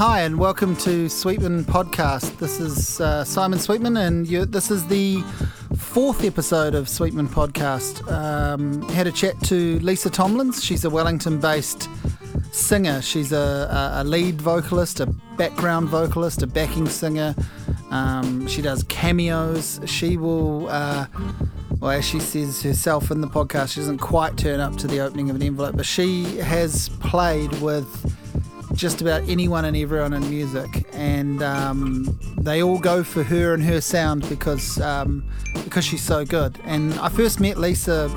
Hi, and welcome to Sweetman Podcast. This is uh, Simon Sweetman, and you, this is the fourth episode of Sweetman Podcast. Um, had a chat to Lisa Tomlins. She's a Wellington based singer. She's a, a, lead vocalist, a background vocalist, a backing singer. Um, she does cameos. She will. Uh, well, as she says herself in the podcast, she doesn't quite turn up to the opening of an envelope, but she has played with just about anyone and everyone in music, and um, they all go for her and her sound because um, because she's so good. And I first met Lisa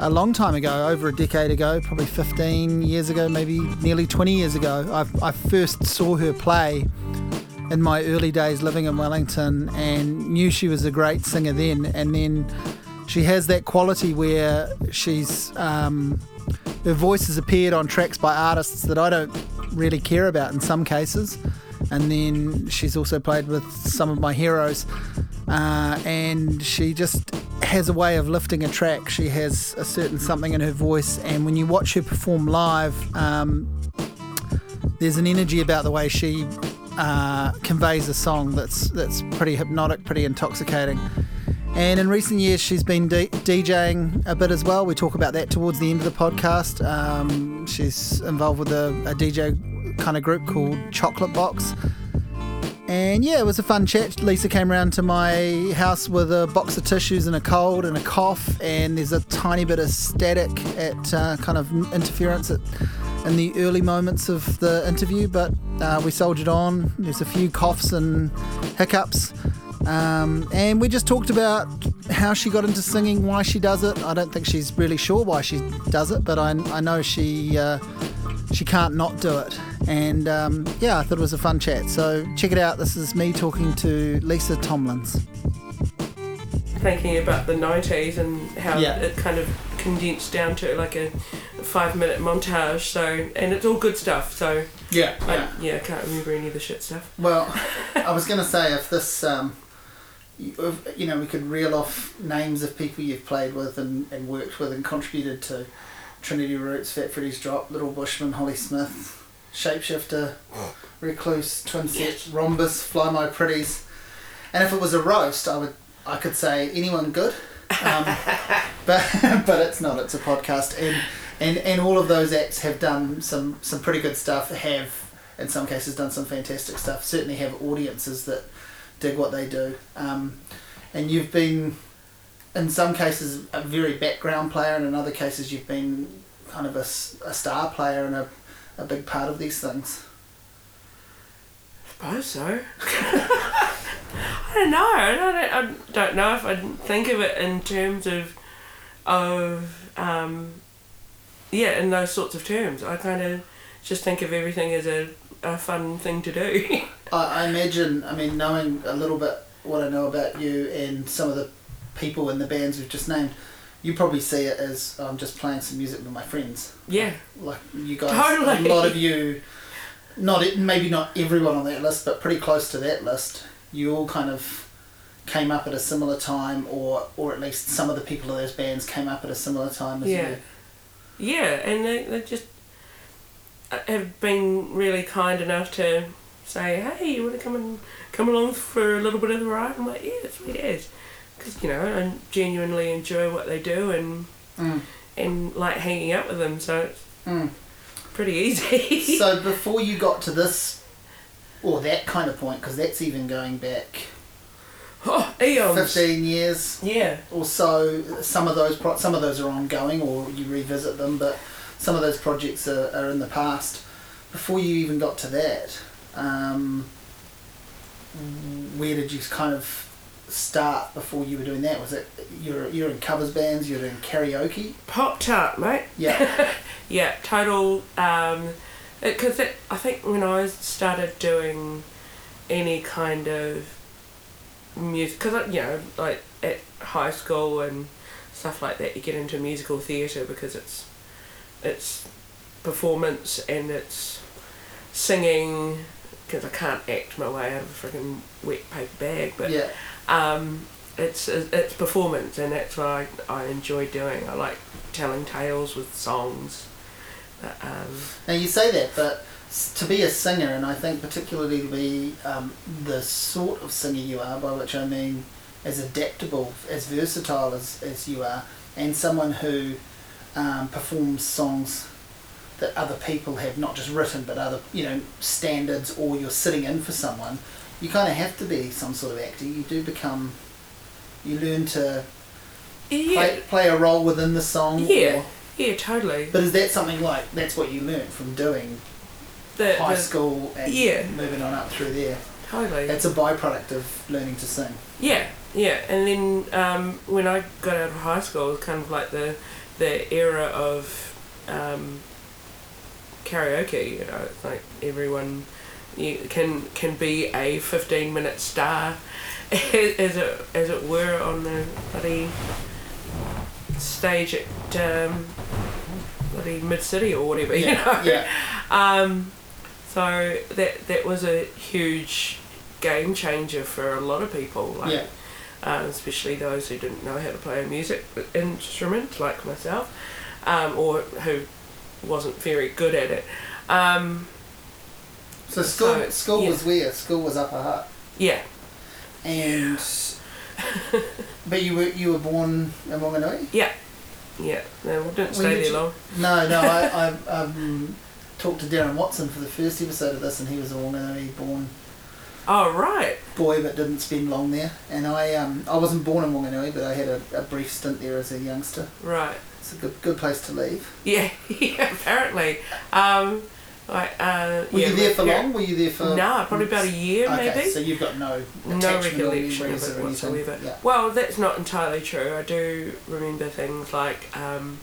a long time ago, over a decade ago, probably 15 years ago, maybe nearly 20 years ago. I, I first saw her play in my early days living in Wellington and knew she was a great singer then. And then she has that quality where she's um, her voice has appeared on tracks by artists that I don't really care about in some cases. And then she's also played with some of my heroes. Uh, and she just has a way of lifting a track. She has a certain something in her voice. And when you watch her perform live, um, there's an energy about the way she uh, conveys a song that's that's pretty hypnotic, pretty intoxicating. And in recent years, she's been D- DJing a bit as well. We talk about that towards the end of the podcast. Um, she's involved with a, a DJ kind of group called Chocolate Box. And yeah, it was a fun chat. Lisa came around to my house with a box of tissues and a cold and a cough, and there's a tiny bit of static at uh, kind of interference at, in the early moments of the interview, but uh, we soldiered on. There's a few coughs and hiccups. Um, and we just talked about how she got into singing, why she does it. I don't think she's really sure why she does it, but I, I know she uh, she can't not do it. And um, yeah, I thought it was a fun chat. So check it out. This is me talking to Lisa Tomlins. Thinking about the 90s and how Yeah. it kind of condensed down to like a five minute montage. So, and it's all good stuff. So, Yeah. I, yeah, I can't remember any of the shit stuff. Well, I was going to say if this, um, you know, we could reel off names of people you've played with and, and worked with and contributed to Trinity Roots, Fat Freddy's Drop, Little Bushman, Holly Smith, Shapeshifter, Recluse, Twin Set, Rhombus, Fly My Pretties. And if it was a roast, I would I could say anyone good. Um, but but it's not. It's a podcast, and, and and all of those acts have done some some pretty good stuff. Have in some cases done some fantastic stuff. Certainly have audiences that dig what they do. Um, and you've been, in some cases, a very background player, and in other cases, you've been kind of a, a star player and a, a big part of these things. I suppose so. I don't know. I don't, I don't know if I think of it in terms of, of, um, yeah, in those sorts of terms. I kind of just think of everything as a, a fun thing to do. I, I imagine, I mean, knowing a little bit what I know about you and some of the people in the bands we've just named, you probably see it as I'm just playing some music with my friends. yeah. Like you guys, Totally. a lot of you, not maybe not everyone on that list, but pretty close to that list. You all kind of came up at a similar time, or or at least some of the people of those bands came up at a similar time as Yeah. you. Yeah, and they, they just have been really kind enough to say, "Hey, you want to come and come along for a little bit of the ride?" I'm like, "Yeah, sweet as," because you know I genuinely enjoy what they do and Mm, and like hanging out with them, so it's mm. pretty easy. so before you got to this, or that kind of point, because that's even going back oh, eons. fifteen years Yeah, or so. Some of those pro- some of those are ongoing, or you revisit them, but some of those projects are, are in the past. Before you even got to that, um, where did you kind of start before you were doing that? Was it you're you're in covers bands, you're doing karaoke? pop tart, mate. Yeah, Yeah, total. Um, because I think when I started doing any kind of music, because you know, like at high school and stuff like that, you get into musical theatre because it's it's performance and it's singing. Because I can't act my way out of a freaking wet paper bag, but yeah. um, it's it's performance, and that's what I, I enjoy doing. I like telling tales with songs. But, um, Now you say that, but to be a singer, and I think particularly to be um, the sort of singer you are, by which I mean as adaptable, as versatile as, as you are, and someone who um, performs songs that other people have not just written but other you know standards or you're sitting in for someone you kind of have to be some sort of actor you do become you learn to Yeah. play, play a role within the song Yeah. or- Yeah, totally. but is that something like that's what you learned from doing The, high the- school and Yeah. moving on up through there Totally. that's a byproduct of learning to sing Yeah, yeah, and then um, when I got out of high school, it was kind of like the the era of um, karaoke. You know, like everyone you can can be a fifteen minute star, as it as it were, on the bloody stage at um, bloody mid city or whatever. You know. yeah Um, so that that was a huge game changer for a lot of people, like yeah um, especially those who didn't know how to play a music instrument, like myself, um, or who wasn't very good at it. Um, so school So, school yeah. was where school was Upper Hutt yeah, and but you were you were born in Wanganui yeah, yeah. No, we didn't stay there long. No, no, I, I um, talked to Darren Watson for the first episode of this, and he was a Wanganui born Oh right, boy, but didn't spend long there. And I, um, I wasn't born in Wanganui, but I had a, a brief stint there as a youngster. right. It's a good, good place to leave. Yeah, yeah. Apparently, um, like uh, Were yeah, you there for par- long? Were you there for? No, probably about a year, okay, maybe. so you've got no no recollection of it whatsoever. Yeah. Well, that's not entirely true. I do remember things like um,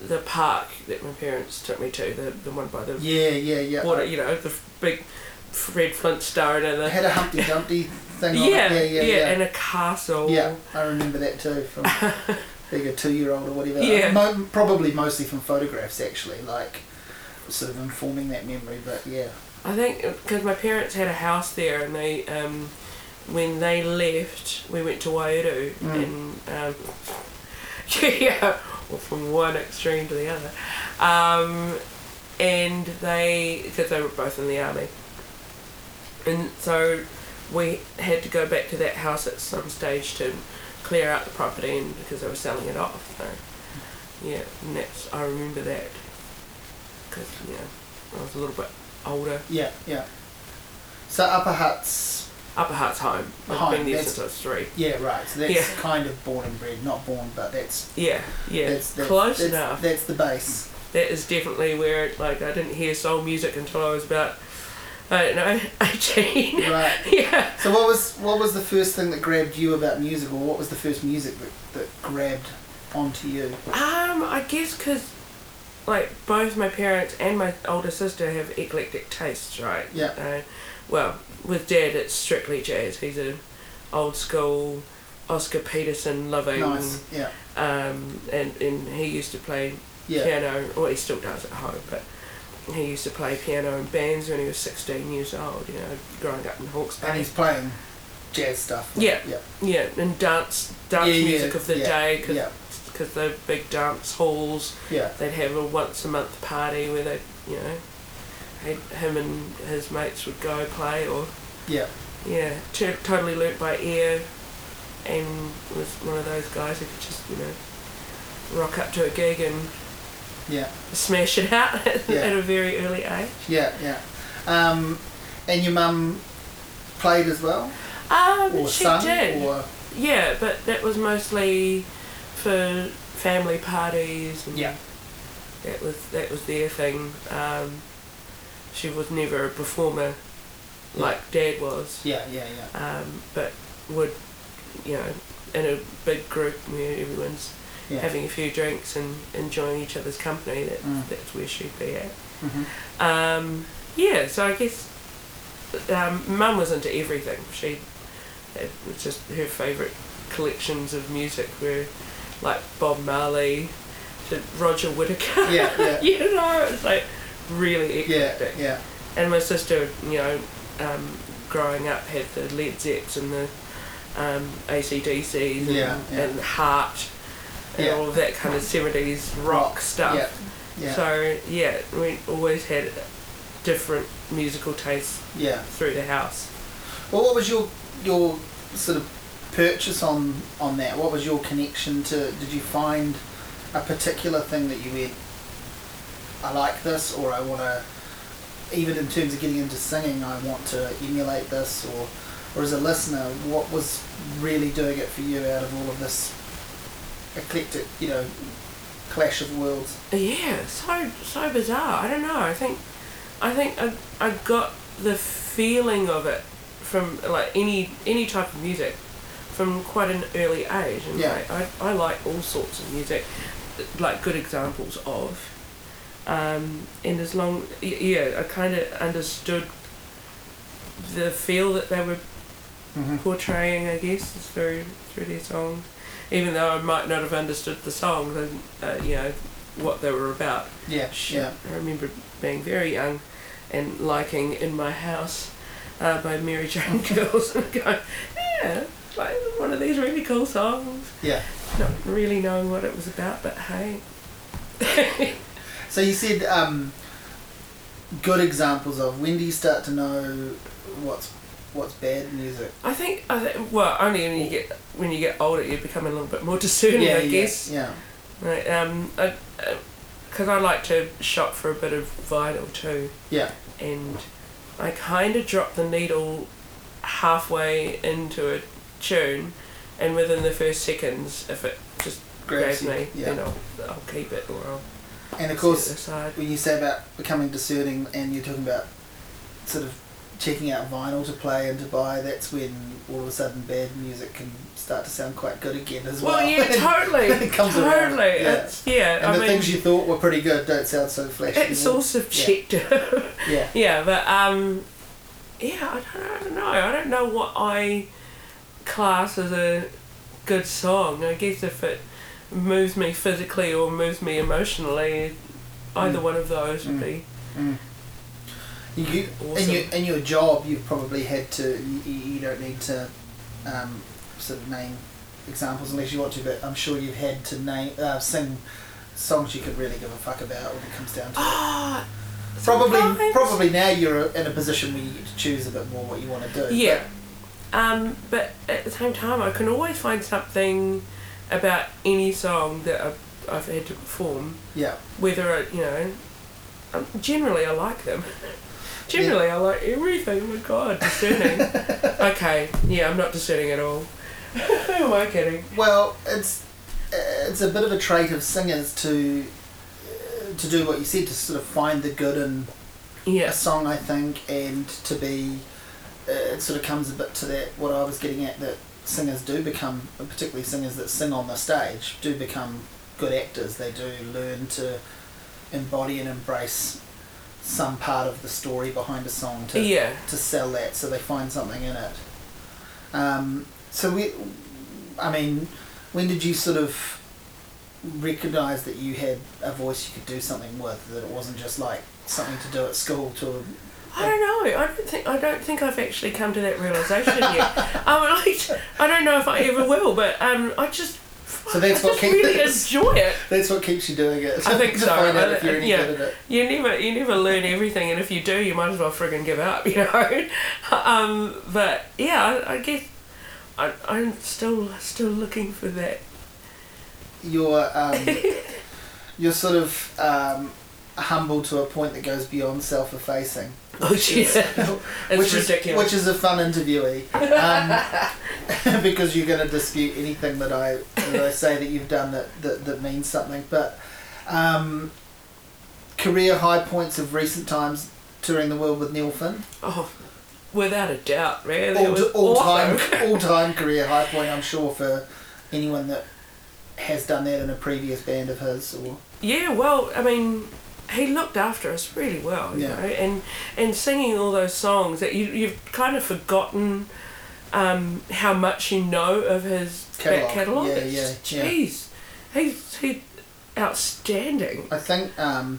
the park that my parents took me to, the, the one by the Yeah, yeah, yeah. water, you know, the big Fred Flintstone and the had a Humpty Dumpty thing on yeah, it. Yeah, yeah, yeah. and a castle. Yeah, I remember that too from being a two-year-old or whatever. Yeah. Mo- probably mostly from photographs, actually, like sort of informing that memory. But yeah, I think because my parents had a house there, and they um, when they left, we went to Waiouru, Mm. and um, yeah, well, from one extreme to the other, um, and they because they were both in the army, and so we had to go back to that house at some stage to clear out the property, and because they were selling it off. So yeah, and that's I remember that because yeah, I was a little bit older. yeah, yeah. So Upper Hutt's, Upper Hutt's home. I've Home, been there since I was three. yeah, right. So that's Yeah. kind of born and bred, not born, but that's Yeah, yeah, that's, that's close that's, enough. That's the base. that is definitely where like I didn't hear soul music until I was about I don't know eighteen. Right. yeah. So what was what was the first thing that grabbed you about music, or what was the first music that, that grabbed onto you? Um, I guess because like both my parents and my older sister have eclectic tastes, right? Yeah. Uh, well, with Dad, it's strictly jazz. He's a old school Oscar Peterson loving. Nice. Yeah. Um, and and he used to play Yeah. piano, well, he still does at home, but he used to play piano in bands when he was 16 years old, you know, growing up in Hawke's And he's playing jazz stuff. Yeah. Yeah. Yeah, and dance, dance Yeah, yeah, music of the yeah, day, because Yeah. the big dance halls, Yeah. they'd have a once a month party where they, you know, him and his mates would go play, or, Yeah. yeah, t- totally learnt by ear, and was one of those guys who could just, you know, rock up to a gig and Yeah. smash it out at, Yeah. at a very early age. Yeah. Yeah. Um, and your mum played as well, Um, or she sung, did. or Yeah, but that was mostly for family parties. And Yeah. That was that was their thing. Um, she was never a performer like Dad was, yeah, yeah, yeah, um, but would, you know, in a big group where everyone's yeah. having a few drinks and enjoying each other's company. That Mm. that's where she'd be at. hmm Um, yeah, so I guess um, Mum was into everything. She it was just her favourite collections of music were like Bob Marley to Roger Whittaker. Yeah, yeah. you know, it's like really eclectic. yeah, yeah. And my sister, you know, um, growing up had the Led Zeps and the um, ACDCs and, Yeah, yeah. and Heart and Yeah. all of that kind of 70s rock stuff. yeah, yeah. So yeah, we always had different musical tastes Yeah. through the house. Well, what was your your sort of purchase on on that? What was your connection to? Did you find a particular thing that you went, I like this, or I want to, even in terms of getting into singing, I want to emulate this, or or as a listener, what was really doing it for you out of all of this eclectic, you know, clash of worlds? Yeah, so so bizarre. I don't know. I think I think I, I got the feeling of it from like any any type of music from quite an early age, and Yeah. I, I, I like all sorts of music, like good examples of. Um, and as long yeah, I kind of understood the feel that they were Mm-hmm. portraying, I guess, through through their songs. Even though I might not have understood the songs and uh, you know what they were about. Yeah, yeah. I remember being very young and liking "In My House" uh, by Mary Jane Girls and going, yeah, like one of these really cool songs. Yeah. Not really knowing what it was about, but hey. So you said um, good examples of when do you start to know what's what's bad music? I think I think well only when you get when you get older you become a little bit more discerning I guess. Yeah. Right, um, because I, like to shop for a bit of vinyl too, Yeah. and I kind of drop the needle halfway into a tune, and within the first seconds, if it just Grabs grabs you. me, Yeah. then I'll, I'll keep it or I'll And of course, when you say about becoming discerning and you're talking about sort of checking out vinyl to play and to buy, that's when all of a sudden bad music can start to sound quite good again as well. Well, yeah, totally, It comes around, totally. yeah. It's yeah. and I the mean, things you thought were pretty good don't sound so flashy. it's all subjective. Yeah. Yeah, but um, yeah, I don't, I don't know. I don't know what I class as a good song. I guess if it moves me physically or moves me emotionally, either Mm. one of those would Mm. be Mm. You, you, in your in your job, you've probably had to. You, you don't need to um, sort of name examples unless you want to, but I'm sure you've had to name uh, sing songs you could really give a fuck about when it comes down to it. Ah, Probably, sometimes. probably now you're in a position where you get to choose a bit more what you want to do. Yeah. Um, but at the same time, I can always find something about any song that I've, I've had to perform, yeah. whether I, you know, um, generally I like them. Generally, I like everything. Oh my god, discerning. okay, yeah, I'm not discerning at all. Who am I kidding? Well, it's it's a bit of a trait of singers to uh, to do what you said to sort of find the good in a song, I think, and to be. Uh, it sort of comes a bit to that what I was getting at that singers do become, particularly singers that sing on the stage, do become good actors. They do learn to embody and embrace some part of the story behind a song to Yeah. to sell that, so they find something in it. Um, so we, I mean, when did you sort of recognise that you had a voice you could do something with? That it wasn't just like something to do at school to I don't know. I don't think I don't think I've actually come to that realization yet. um, like, I don't know if I ever will, but um, I just. So that's what just keeps- really enjoy it. That's what keeps you doing it. I think so. find out if you're any yeah. good at it. You never, you never learn everything, and if you do, you might as well friggin' give up, you know. um, but yeah, I, I guess I, I'm still, still looking for that. You're um, you're sort of um, humble to a point that goes beyond self-effacing. Oh which is- yeah, it's which ridiculous. Is, which is a fun interviewee, um, because you're going to dispute anything that I that I say that you've done that that, that means something. But um, career high points of recent times, touring the world with Neil Finn, oh, without a doubt, man. All, was all time all time career high point. I'm sure for anyone that has done that in a previous band of his or Yeah, well, I mean, he looked after us really well, you Yeah. know, and and singing all those songs that you you've kind of forgotten um, how much you know of his Catalogue, back catalogue. yeah, yeah, just, yeah. Jeez, he's he outstanding. I think um,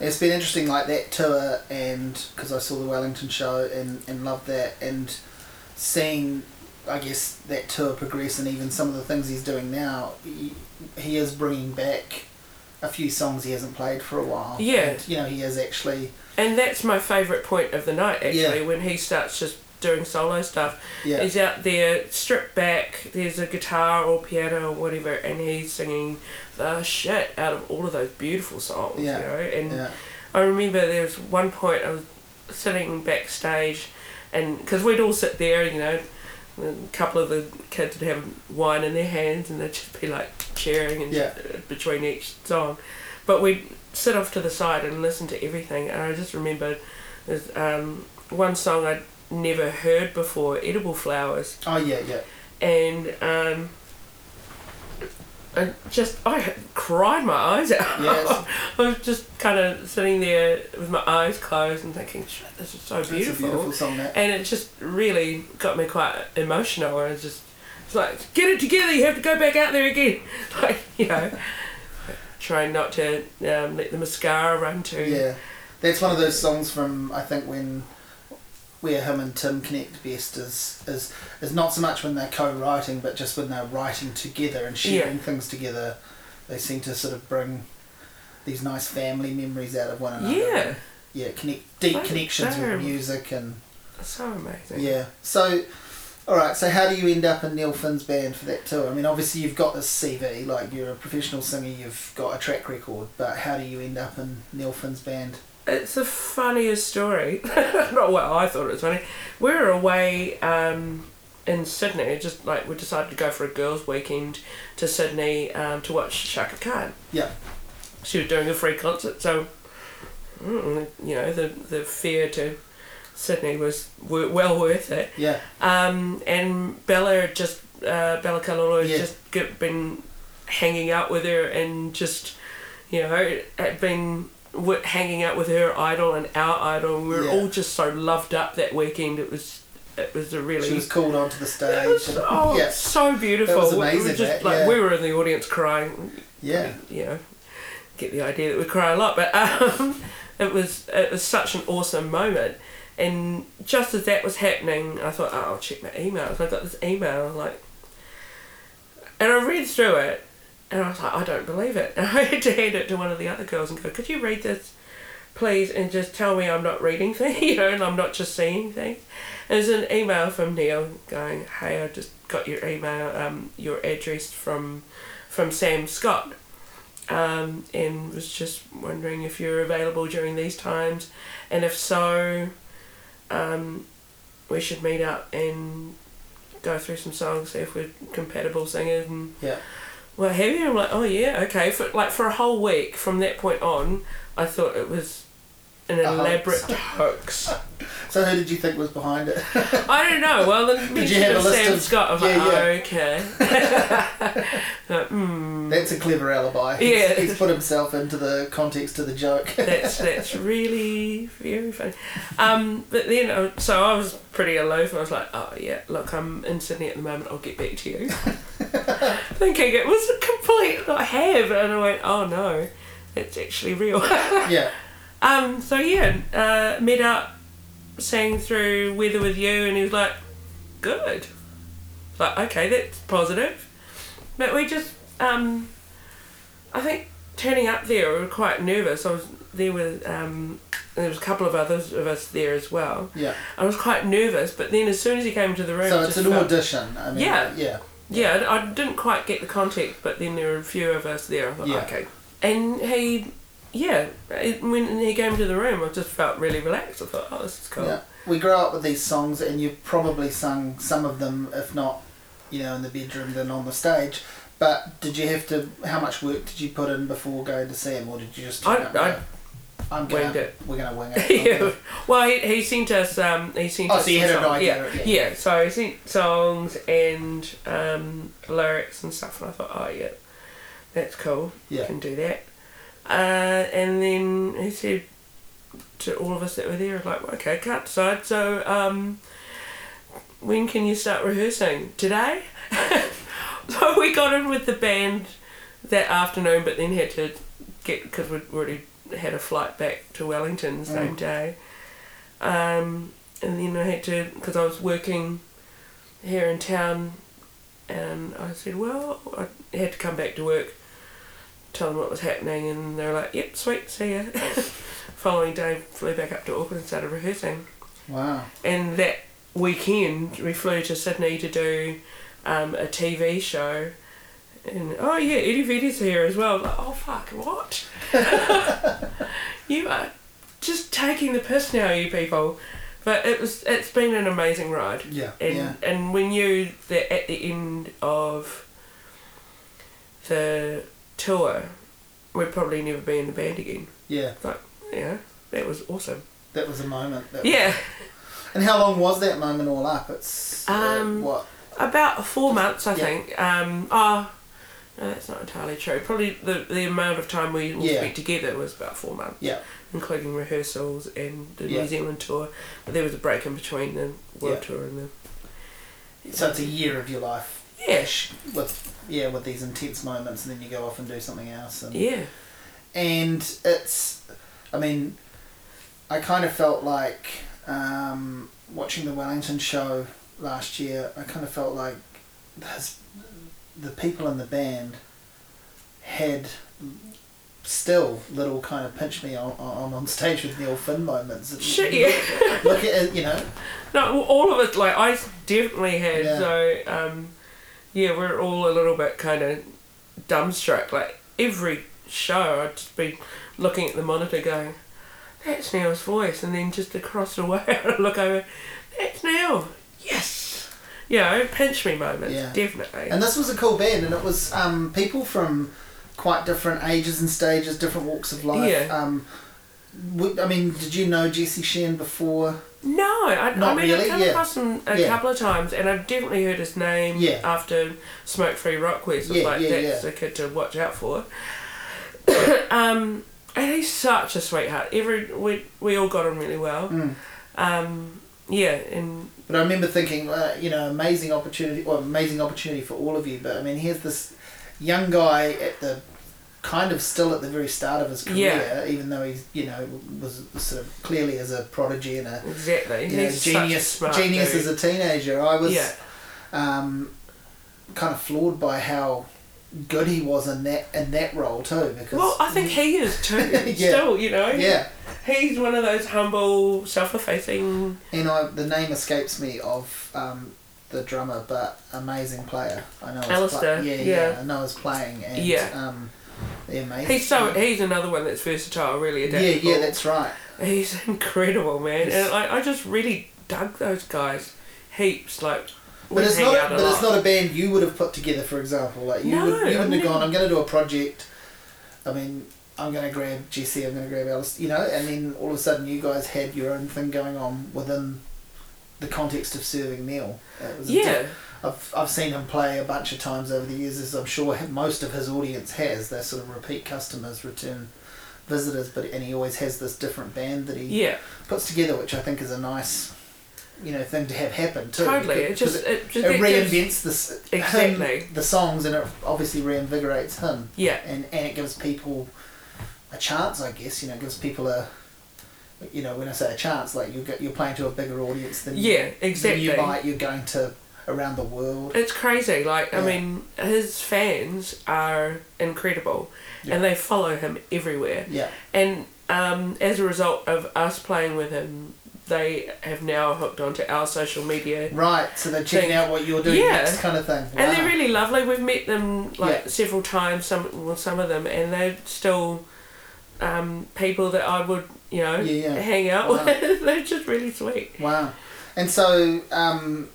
it's been interesting, like that tour, and because I saw the Wellington show and, and loved that, and seeing, I guess, that tour progress, and even some of the things he's doing now, he, he is bringing back a few songs he hasn't played for a while. Yeah. And, you know, he is actually. And that's my favourite point of the night, actually, Yeah. when he starts just doing solo stuff. Yeah. He's out there, stripped back, there's a guitar or piano or whatever, and he's singing the shit out of all of those beautiful songs, Yeah. you know? And Yeah. I remember there was one point I was sitting backstage, and because we'd all sit there, you know, a couple of the kids would have wine in their hands and they'd just be like cheering and Yeah. between each song. But we'd sit off to the side and listen to everything, and I just remembered there's um, one song I'd never heard before, Edible Flowers Oh, yeah, yeah. and um, I just I cried my eyes out. Yes. I was just kind of sitting there with my eyes closed and thinking, "Shit, this is so beautiful,", a beautiful song, and it just really got me quite emotional. I was just it's like, "Get it together! You have to go back out there again!" Like you know, trying not to um, let the mascara run too. Yeah. That's one of those songs from, I think, when where him and Tim connect best is is is not so much when they're co-writing, but just when they're writing together and sharing Yeah. things together. They seem to sort of bring these nice family memories out of one another. Yeah, Yeah, connect deep They- connections with music and so amazing. yeah. So, all right. So, how do you end up in Neil Finn's band for that tour? I mean, obviously you've got this CV, like you're a professional singer, you've got a track record, but how do you end up in Neil Finn's band? It's the funniest story. Not well, I thought it was funny. We were away um, in Sydney, just like we decided to go for a girls' weekend to Sydney um, to watch Chaka Khan. Yeah. She was doing a free concert, so mm, you know the the fare to Sydney was w- well worth it. Yeah. Um, and Bella just uh, Bella Kalolo Yeah. just get, been hanging out with her and just you know been w- hanging out with her idol and our idol. And we were Yeah. all just so loved up that weekend. It was it was a really She was called onto the stage. was, and- oh, yeah. so beautiful. That was We- we were just that, like yeah. we were in the audience crying Yeah. you know, get the idea that we cry a lot, but um, it was it was such an awesome moment. And just as that was happening, I thought, oh, I'll check my emails. I got this email, like, and I read through it, and I was like, I don't believe it. And I had to hand it to one of the other girls and go, could you read this, please, and just tell me I'm not reading things, you know, and I'm not just seeing things. And it's an email from Neil going, hey, I just got your email, um, your address from from Sam Scott, um, and was just wondering if you're available during these times, and if so, um, we should meet up and go through some songs, see if we're compatible singers, and Yeah. Well, have you. I'm like, oh yeah, okay. For like for a whole week from that point on, I thought it was an A elaborate hoax. So, who did you think was behind it? I don't know. Well, the Did you mention have of a Sam of- Scott, I was Yeah, like, yeah. oh, okay. like, hmm. That's a clever alibi. He's, Yeah. he's put himself into the context of the joke. that's that's really very funny. Um, but then, uh, so I was pretty aloof. I was like, oh yeah, look, I'm in Sydney at the moment. I'll get back to you. Thinking it was a complete I have, and I went, oh no, it's actually real. yeah. Um, so yeah, uh, met up, sang through Weather with You, and he was like, good. Like okay, that's positive. But we just, um, I think turning up there, we were quite nervous. I was there with, um, there was a couple of others of us there as well. Yeah. I was quite nervous, but then as soon as he came into the room, So it's an felt- audition. I mean, Yeah. Yeah. Yeah, I didn't quite get the context, but then there were a few of us there. I thought, Yeah. okay. And he, yeah, it, when he came into the room, I just felt really relaxed. I thought, oh, this is cool. Yeah. We grow up with these songs, and you've probably sung some of them, if not, you know, in the bedroom, then on the stage. But did you have to? How much work did you put in before going to see him, or did you just? I- I I'm gonna, it. We're gonna wing it. yeah. Well, he, he sent us. Um, he sent Oh, us so you had an idea, Yeah, yeah. yeah. So he sent songs and um, lyrics and stuff, and I thought, oh yeah, that's cool. Yeah. can do that. Uh, and then he said to all of us that were there, like, okay, can't decide. So, um, when can you start rehearsing? Today? so we got in with the band that afternoon, but then had to get because we'd already had a flight back to Wellington the same Mm. day. Um, and then I had to because I was working here in town, and I said, well, I had to come back to work tell them what was happening, and they were like, "Yep, sweet, see ya." Following day, flew back up to Auckland and started rehearsing. Wow. And that weekend, we flew to Sydney to do um, a TV show. And oh yeah, Eddie Vedder's here as well. Like, oh fuck, what? you are just taking the piss now, you people. But it was it's been an amazing ride. Yeah. And yeah. and we knew that at the end of the tour, we'd probably never be in the band again. Yeah. Yeah, that was awesome. That was a moment. That was- Yeah, And how long was that moment all up? It's uh, Um, what? about four months, I Yeah. think. Um, oh, no, that's not entirely true. Probably the the amount of time we all Yeah. spent together was about four months. Yeah. including rehearsals and the Yeah. New Zealand tour. But there was a break in between the world Yeah. tour and the. So it's a year of your life Yeah, with yeah with these intense moments, and then you go off and do something else. And yeah, and it's, I mean, I kind of felt like um, watching the Wellington show last year. I kind of felt like there's, the people in the band had still little kind of pinch me on, on on stage with Neil Finn moments. Shit, yeah. Look at it, you know. No, all of it. Like I definitely had. Yeah. So um, yeah, we're all a little bit kind of dumbstruck. Like every show, I'd just be looking at the monitor, going, "That's Neil's voice," and then just across the way, I'd look over, "That's Neil." Yes. Know, pinch me moments. Yeah. Definitely. And this was a cool band, and it was um, people from quite different ages and stages, different walks of life. Yeah. Um, I mean, did you know Jesse Sheehan before? No, I, I mean really, I've come yeah. across him a Yeah. couple of times, and I've definitely heard his name Yeah. after Smokefree Rockquest. It's Yeah, like yeah, that's yeah. a kid to watch out for. um, and he's such a sweetheart. Every we we all got on really well. Mm. Um, yeah, and But I remember thinking, uh, you know, amazing opportunity, well, amazing opportunity for all of you. But I mean, here's this young guy at the kind of still at the very start of his career, even though he's, you know, was sort of clearly as a prodigy and a exactly. you know, he's such a genius, genius dude. as a teenager. I was yeah, um, kind of floored by how good he was in that in that role too. Because well, I think he is too. Yeah. Still, you know, yeah, he's one of those humble, self-effacing. and I the name escapes me of um, the drummer, but amazing player. I know. Alistair, yeah, yeah, yeah. I know his playing and Yeah. um, amazing. He's so he's another one that's versatile, really adaptable. yeah, yeah, that's right. He's incredible, man, Yes. and I, I just really dug those guys heaps. Like, But it's not. a But it's not a band you would have put together, for example. Like you No, would, you wouldn't have gone. I'm going to do a project. I mean, I'm going to grab Jesse. I'm going to grab Alice. You know, and then all of a sudden, you guys had your own thing going on within the context of serving Neil. It was Yeah, di- I've I've seen him play a bunch of times over the years, as I'm sure most of his audience has. They're sort of repeat customers, return visitors, but and he always has this different band that he yeah, puts together, which I think is a nice, you know, thing to have happen too. totally. It just it just it it reinvents this Exactly. him, the songs and it obviously reinvigorates him Yeah, and and it gives people a chance I guess you know it gives people a you know when I say a chance like you get you're playing to a bigger audience than yeah, exactly. you might you're going to around the world It's crazy. Like, I mean, his fans are incredible, Yeah. and they follow him everywhere. yeah And um, as a result of us playing with him, they have now hooked onto our social media. right so they're checking Thing. out what you're doing Yeah. next kind of thing And they're really lovely. We've met them like Yeah. several times. Some well, some of them, and they're still um, people that I would you know Yeah, yeah. hang out Wow. with. they're just really sweet. wow and so um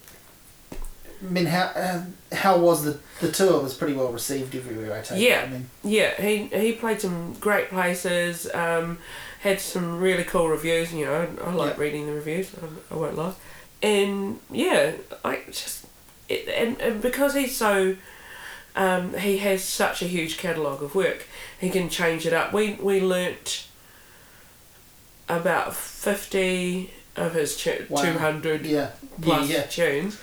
I mean how uh, how was the the tour it was pretty well received everywhere I take it. Yeah. I mean Yeah, he he played some great places. Um, had some really cool reviews. You know, I like Yeah. reading the reviews. I, I won't lie. And yeah, I just it, and, and because he's so. Um, he has such a huge catalogue of work. He can change it up. We we learnt about fifty of his tu- Wow. two hundred yeah plus yeah yeah tunes,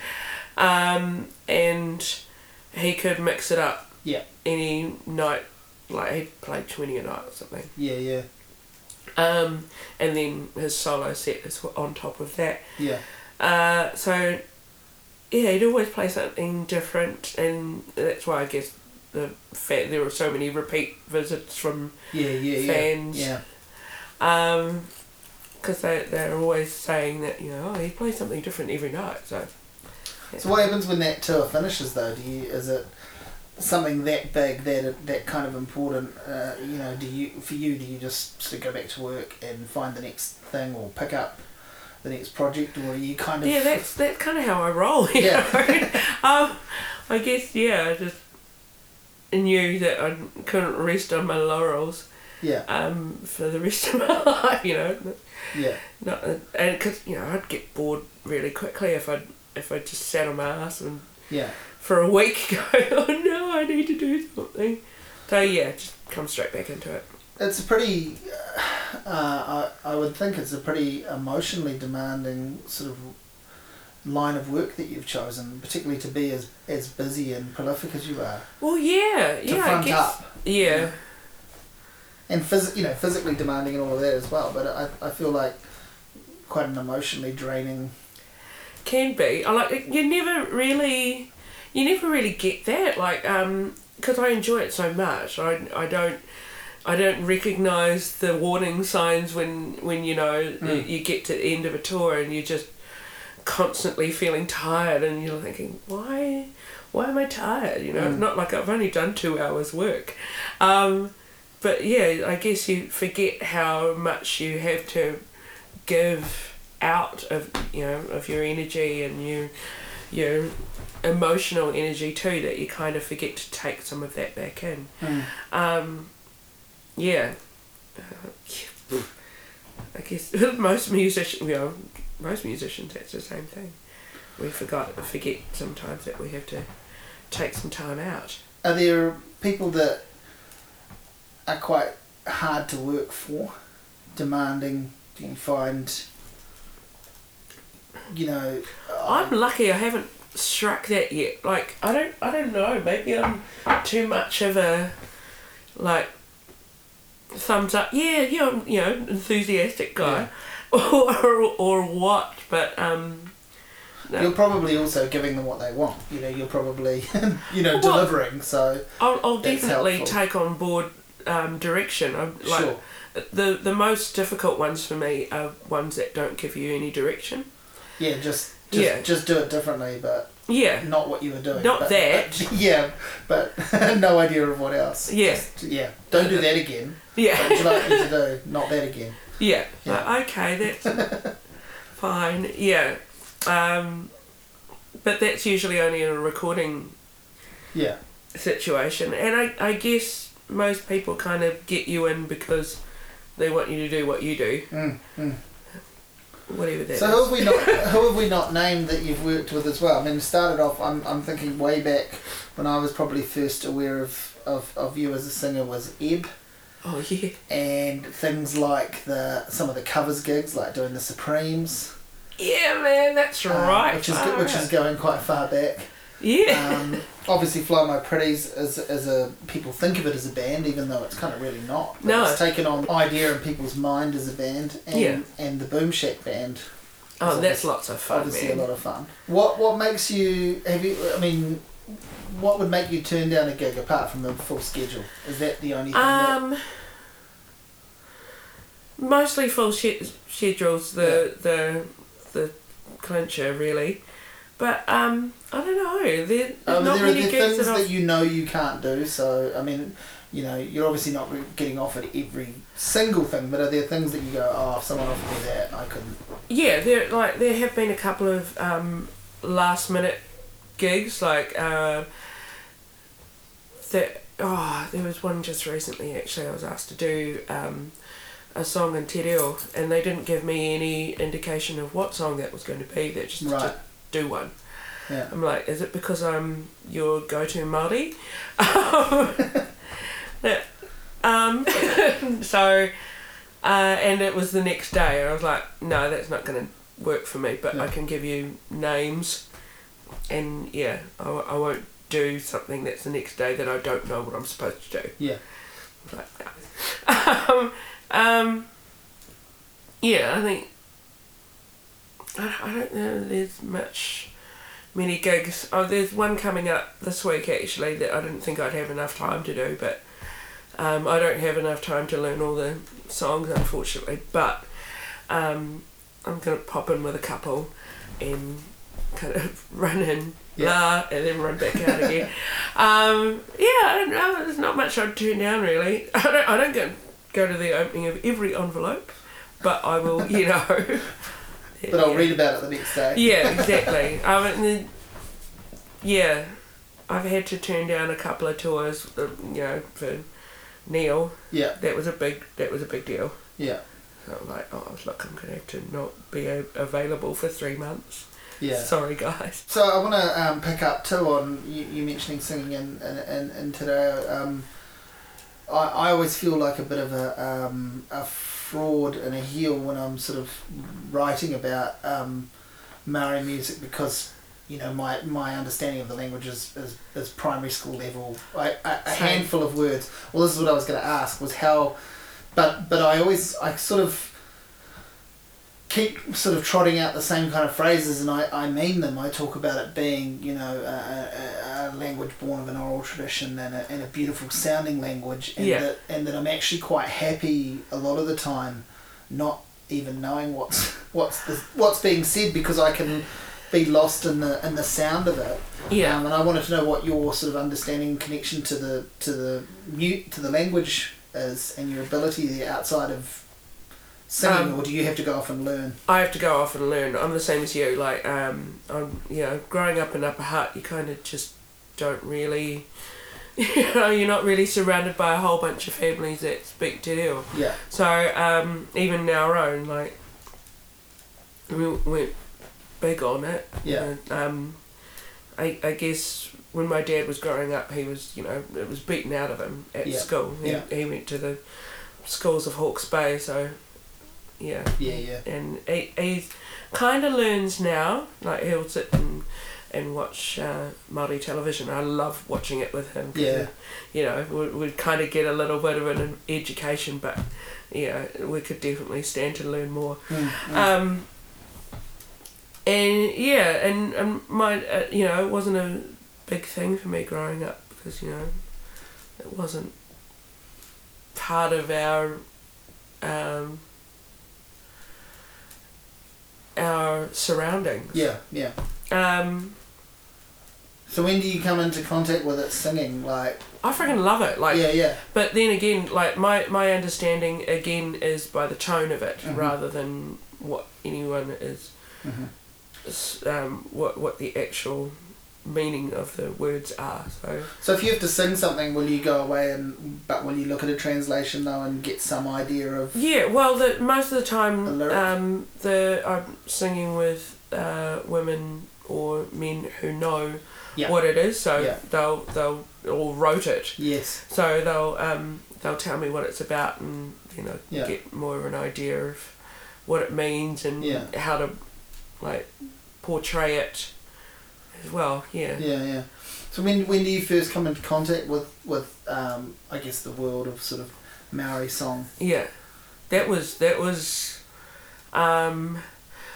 um, and he could mix it up. Yeah. Any night, like he played twenty a night or something. yeah yeah Um, and then his solo set is on top of that. yeah Uh, so yeah, he'd always play something different, and that's why I guess the fa- there were so many repeat visits from Yeah, yeah, Fans. yeah. um because they they're always saying that you know oh he plays something different every night so Yeah. So what happens when that tour finishes though? Do you is it something that big that that kind of important? Uh, you know, do you for you do you just sort of go back to work and find the next thing or pick up the next project, or are you kind of yeah that's that's kind of how I roll you Yeah. know? um I guess yeah I just knew that I couldn't rest on my laurels yeah um for the rest of my life you know yeah Not, and because you know I'd get bored really quickly if I if I just sat on my ass and yeah. for a week go, oh no I need to do something. So yeah just come straight back into it. It's a pretty uh, I, I would think it's a pretty emotionally demanding sort of line of work that you've chosen particularly to be as as busy and prolific as you are. Well yeah to yeah I guess up. Yeah. And phys- you know physically demanding and all of that as well but I, I feel like quite an emotionally draining can be I like you never really you never really get that like um because I enjoy it so much I, I don't I don't recognize the warning signs when when you know you, Mm. you get to the end of a tour and you're just constantly feeling tired and you're thinking why why am I tired you know Mm. not like I've only done two hours work um, but yeah I guess you forget how much you have to give out of you know of your energy and your your emotional energy too that you kind of forget to take some of that back in. Mm. um, yeah. Uh, I guess most musicians you know most musicians that's the same thing. We forgot forget sometimes that we have to take some time out. Are there people that are quite hard to work for demanding do you find you know I'm lucky I haven't struck that yet. Like I don't I don't know, maybe I'm too much of a like thumbs up, yeah, yeah, I'm, you know, enthusiastic guy. Or or what, but um no. You're probably also giving them what they want. You know, you're probably, you know, Well, delivering. So I'll, I'll definitely helpful. take on board um, direction. I'm like sure, the the most difficult ones for me are ones that don't give you any direction. Yeah, just just, Yeah. just do it differently, but Yeah, not what you were doing. Not but- that. but- yeah, but no idea of what else. Yeah. Just- yeah. Don't do that again. What yeah. would you like me to do? Not that again. Yeah. Yeah. Like, okay, that's fine. Yeah. Um, but that's usually only in a recording Yeah. situation, and I, I guess most people kind of get you in because they want you to do what you do, Mm, mm. Whatever that is. So who have we not who have we not named that you've worked with as well? I mean, started off. I'm, I'm thinking way back when I was probably first aware of, of, of you as a singer was Ebb. oh yeah. and things like the some of the covers gigs, like doing the Supremes, Yeah, man, that's um, right. which is far which is going quite far back. Yeah. Um, obviously, Fly My Pretties as as a people think of it as a band, even though it's kind of really not. But No. it's taken on idea in people's mind as a band, and Yeah. and the Boom Shack band. oh, that's lots of fun, obviously man. a lot of fun. What what makes you have you? I mean. What would make you turn down a gig apart from the full schedule? Is that the only thing? that, Um, mostly full sch- schedules the the the clincher really, but um, I don't know. There, there's Um, not there are many the gigs things that, that, you know you can't do. So I mean, you know, you're obviously not getting offered every single thing, but are there things that you go, oh, if someone offered me that, I couldn't. yeah, there like there have been a couple of um, last minute gigs like uh, that. Oh, there was one just recently. Actually, I was asked to do. Um, a song in Te Reo, and they didn't give me any indication of what song that was going to be. They just Right. just do one. Yeah. I'm like, is it because I'm your go-to Māori? um, so, uh, and it was the next day, and I was like, no, that's not going to work for me. But I can give you names, and yeah, I, I won't do something that's the next day that I don't know what I'm supposed to do. Yeah. Like, no. um, um, yeah, I think I, I don't know. There's much many gigs. Oh, there's one coming up this week actually that I didn't think I'd have enough time to do, but um, I don't have enough time to learn all the songs unfortunately. But um, I'm gonna pop in with a couple and kind of run in Yeah. la and then run back out again. um, yeah, I don't know. There's not much I'd turn down really. I don't. I don't go go to the opening of every envelope, but I will. You know. But I'll Yeah. read about it the next day. Yeah, exactly. and then, yeah, I've had to turn down a couple of tours, uh, you know, for Neil. Yeah, That was a big. That was a big deal. yeah, So I'm like, oh, look, I'm gonna have to not be a- available for three months. yeah. Sorry, guys. So I want to um, pick up too on you, you mentioning singing and in, in, in today. Um, I, I always feel like a bit of a, um, a fraud and a heel when I'm sort of writing about um, Maori music because you know my, my understanding of the language is, is, is primary school level. I, a, a handful of words. Well, this is what I was going to ask was how, but but I always I sort of keep sort of trotting out the same kind of phrases and I, I mean them. I talk about it being, you know, a, a, a language born of an oral tradition and a, and a beautiful sounding language and, Yeah. that, and that I'm actually quite happy a lot of the time not even knowing what's what's the, what's being said because I can be lost in the in the sound of it. Yeah. Um, and I wanted to know what your sort of understanding connection to the to the mute to the language is and your ability there outside of singing Um, or do you have to go off and learn? I have to go off and learn. I'm the same as you. Like, um, I'm, you know, growing up in Upper Hutt, you kind of just don't really, you know, you're not really surrounded by a whole bunch of families that speak Te Reo. Yeah. So, um, even our own, like, we we're big on it. Yeah. know. Um, I, I guess when my dad was growing up, he was, you know, it was beaten out of him at Yeah. school. He, Yeah. he went to the schools of Hawke's Bay, so, yeah Yeah, yeah. and he, he kind of learns now. Like he'll sit and and watch uh, Māori television. I love watching it with him. Yeah. it- you know, we we kind of get a little bit of an education, but you know, we could definitely stand to learn more. Mm, mm. Um, and yeah, and, and my, uh, you know, it wasn't a big thing for me growing up because, you know, it wasn't part of our, um, our surroundings. yeah, yeah. Um, So when do you come into contact with it singing? Like, I freaking love it. Like, yeah, yeah, But then again, like my my understanding again is by the tone of it Mhm. rather than what anyone is, hmm um, what what the actual meaning of the words are. So So if you have to sing something, will you go away and but will you look at a translation though and get some idea of? yeah, well, the most of the The time, lyric. um, the I'm singing with uh, women or men who know Yeah. what it is, so Yeah. they'll they'll all wrote it. Yes. So they'll um, they'll tell me what it's about and you know Yeah. get more of an idea of what it means and Yeah. how to like portray it as well. Yeah. Yeah, yeah. So when when do you first come into contact with with um, I guess the world of sort of Maori song? Yeah. That was that was um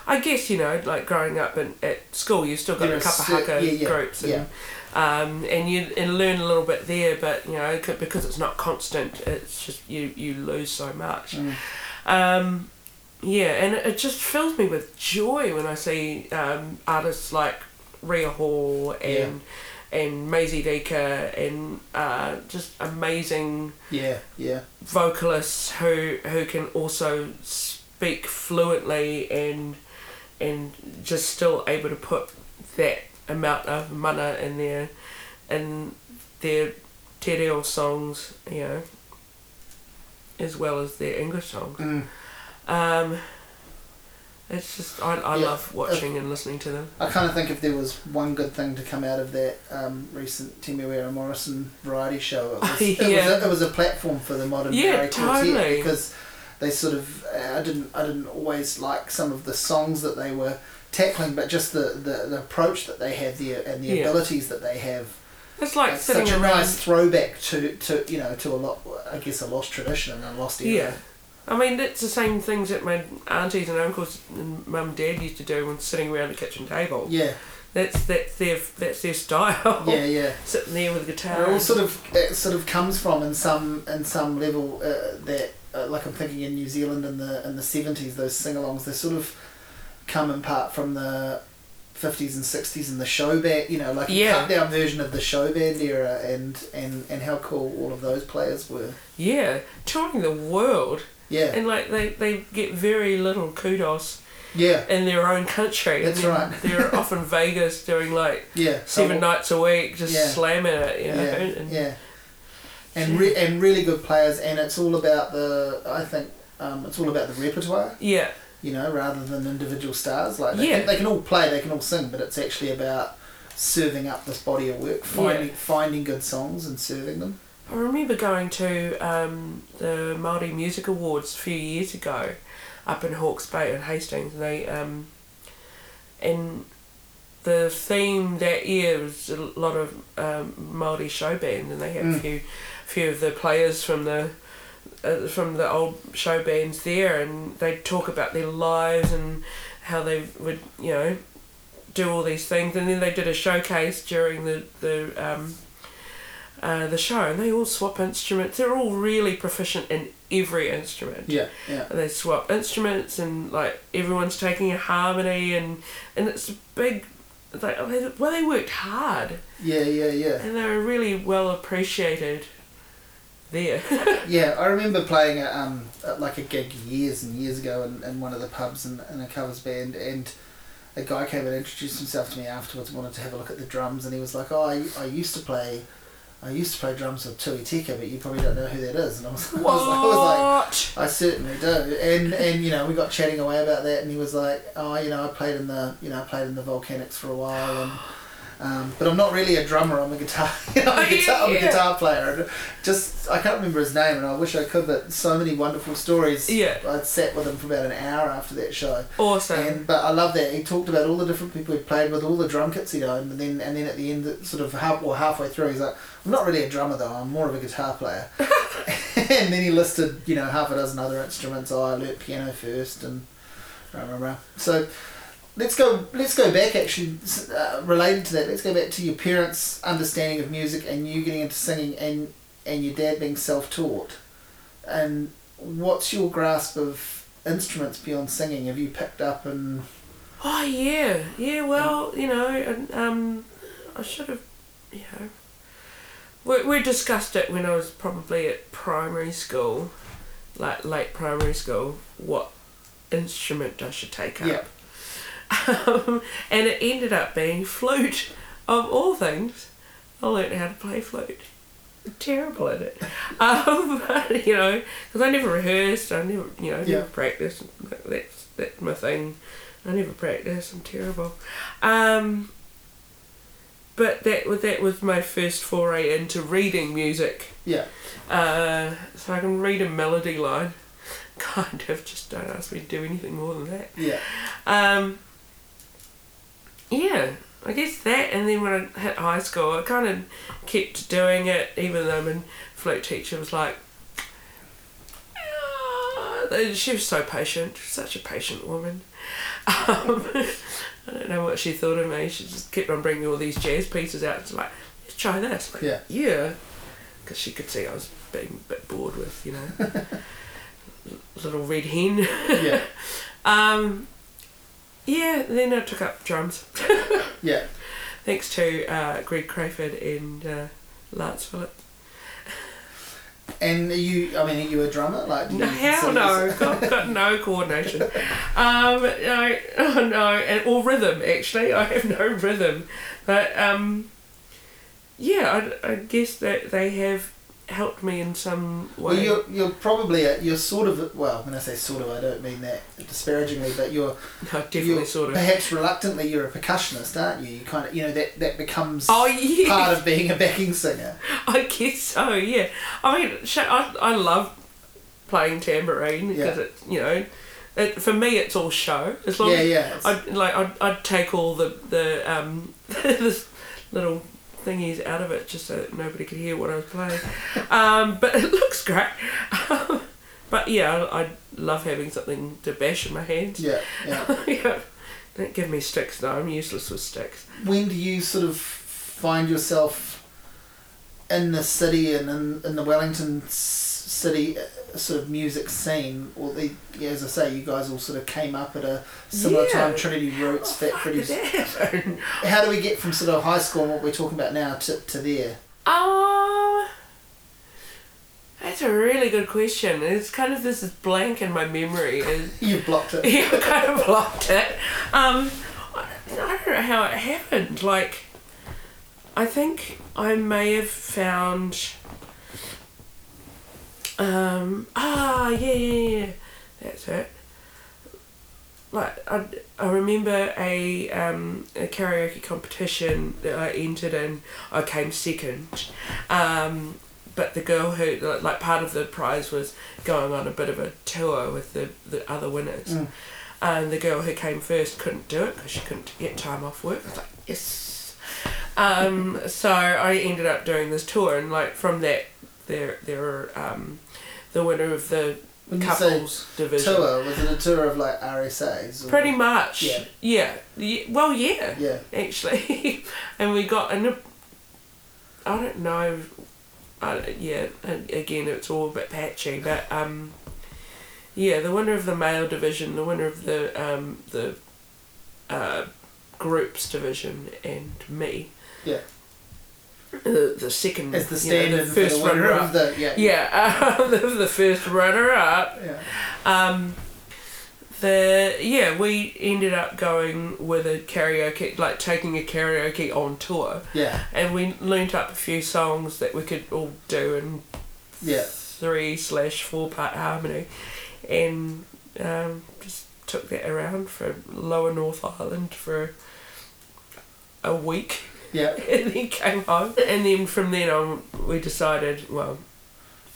I guess, you know, like growing up in, at school you still got There a couple cer- haka yeah, yeah, groups and yeah. um and you and learn a little bit there but you know because it's not constant it's just you you lose so much. Mm. Um, yeah, and it just fills me with joy when I see um, artists like Ria Hall and and Maisey Rika and uh, just amazing Yeah, yeah, vocalists who who can also speak fluently and and just still able to put that amount of mana in their in their te reo songs, you know, as well as their English songs. mm. Um, it's just I, I Yeah. love watching and listening to them. I kind of think if there was one good thing to come out of that um, recent Temuera Morrison variety show, it was, it, was a, it was a platform for the modern Yeah, quartet totally. because they sort of uh, I didn't I didn't always like some of the songs that they were tackling, but just the, the, the approach that they have there and the Yeah. abilities that they have. It's like It's sitting such a around. nice throwback to, to you know to a lot I guess a lost tradition and a lost era. Yeah. I mean, it's the same things that my aunties and uncles and mum and dad used to do when sitting around the kitchen table. Yeah. That's that's their that's their style. Yeah, yeah. Sitting there with a guitar. It all sort of it sort of comes from in some in some level uh, that uh, like I'm thinking in New Zealand in the in the seventies those sing-alongs they sort of come in part from the fifties and sixties and the show band you know like a cut down version of the show band era and and and how cool all of those players were yeah, touring the world, yeah and like they they get very little kudos yeah in their own country. That's right. They're off in Vegas doing like yeah seven So- nights a week, just Yeah. slamming it. You know? yeah and, yeah and re- and really good players and it's all about the I think um, it's all about the repertoire yeah, you know, rather than individual stars. Like they, Yeah. can, they can all play, they can all sing, but it's actually about serving up this body of work, finding finding good songs and serving them. I remember going to um, the Māori Music Awards a few years ago up in Hawke's Bay and Hastings. And they um, and the theme that year was a lot of um, Māori show bands, and they had a Mm. few few of the players from the uh, from the old show bands there, and they'd talk about their lives and how they would you know do all these things, and then they did a showcase during the the um, uh, the show, and they all swap instruments. They're all really proficient in every instrument. Yeah, yeah, And they swap instruments, and like everyone's taking a harmony, and and it's a big. Like, well, they worked hard, yeah, yeah, yeah. and they were really well appreciated there. Yeah, I remember playing a, um, at like a gig years and years ago in, in one of the pubs in, in a covers band, and a guy came and introduced himself to me afterwards, wanted to have a look at the drums, and he was like, "Oh, I, I used to play." I used to play drums with Tui Teka, but you probably don't know who that is. And I was, I was, I was like. I certainly do, and and you know we got chatting away about that, and he was like, oh, you know, I played in the you know I played in the Volcanics for a while, and um, but I'm not really a drummer. I'm a guitar, you know, I'm a guitar, I'm a guitar player. Just I can't remember his name, and I wish I could, but so many wonderful stories. Yeah. I'd sat with him for about an hour after that show, Awesome. and but I love that he talked about all the different people he played with, all the drum kits he'd owned, and then and then at the end, sort of half or halfway through, he's like, I'm not really a drummer though. I'm more of a guitar player. and then he listed, you know, half a dozen other instruments. Oh, I learnt piano first, and rah, rah, rah. so. Let's go. Let's go back. Actually, uh, related to that, let's go back to your parents' understanding of music and you getting into singing, and and your dad being self-taught. And what's your grasp of instruments beyond singing? Have you picked up and Oh yeah, yeah. Well, you know, and, um, I should have, you know, we we discussed it when I was probably at primary school, like late primary school, what instrument I should take up. Yeah. Um, and it ended up being flute, of all things. I learned how to play flute. Terrible at it, um, but, you know, because I never rehearsed. I never, you know, Yeah. never practiced. That's that's my thing. I never practice. I'm terrible. Um, but that was that was my first foray into reading music. yeah, Uh, so I can read a melody line. Kind of. Just don't ask me to do anything more than that. yeah, Um, yeah, I guess that, and then when I hit high school, I kind of kept doing it, even though my flute teacher was like, "Ah," she was so patient, such a patient woman. Um, I don't know what she thought of me. She just kept on bringing all these jazz pieces out. It's like, let's try this. Like, Yeah. Yeah. Because she could see I was being a bit bored with, you know, little red hen. yeah, Um, yeah, then I took up drums. yeah. Thanks to uh, Greg Crayford and uh, Lance Phillips. And are you, I mean, are you a drummer? Like, No, hell no, got, got no coordination. Um, no, oh no, and, or rhythm actually. I have no rhythm, but um, yeah, I, I guess that they have helped me in some way. Well, you're, you're probably, a, you're sort of, well, when I say sort of, I don't mean that disparagingly, but you're, no, definitely you're sort of. perhaps reluctantly, you're a percussionist, aren't you? You kind of, you know, that, that becomes Oh yeah, part of being a backing singer. I guess so. Yeah, I mean, sh- I I love playing tambourine because Yeah. it you know, it, for me it's all show. As long Yeah, as yeah. I'd like I'd, I'd take all the the um this little thingies out of it just so that nobody could hear what I was playing. um, but it looks great. but yeah, I, I love having something to bash in my hands. yeah, yeah. yeah, Don't give me sticks though. I'm useless with sticks. When do you sort of find yourself in the city and in, in the Wellington city sort of music scene? Or the, yeah, as I say, you guys all sort of came up at a similar Yeah. time. Trinity Roots, Fat How Freddy's. did that happen? How do we get from sort of high school and what we're talking about now to, to there? Oh, that's a really good question. It's kind of this is blank in my memory. You've blocked it. yeah, I kind of blocked it. Um, I don't know how it happened. Like, I think I may have found. Um, ah, yeah, yeah, yeah. That's it. Like, I, I remember a, um, a karaoke competition that I entered in. I came second. Um, but the girl who, like, part of the prize was going on a bit of a tour with the, the other winners. Mm. And the girl who came first couldn't do it because she couldn't get time off work. I was like, yes. Um, so I ended up doing this tour, and like from that, there there were um, the winner of the When you say couples division. tour, was it a tour of like RSAs? Or? Pretty much. Yeah. Yeah. Ye- Well, yeah. Yeah. Actually, and we got in a. I don't know. I, don't- yeah. And again, it's all a bit patchy, but um. Yeah, the winner of the male division, the winner of the um the. Uh, groups division, and me. Yeah. The the second. As the you know, the first the runner up. the yeah. Yeah, um, the, the first runner up. Yeah. Um, the yeah, we ended up going with a karaoke, like taking a karaoke on tour, Yeah. and we learnt up a few songs that we could all do in Yeah. three slash four part harmony, and um, just took that around for Lower North Island for a week, Yeah. and then came home, and then from then on we decided, well,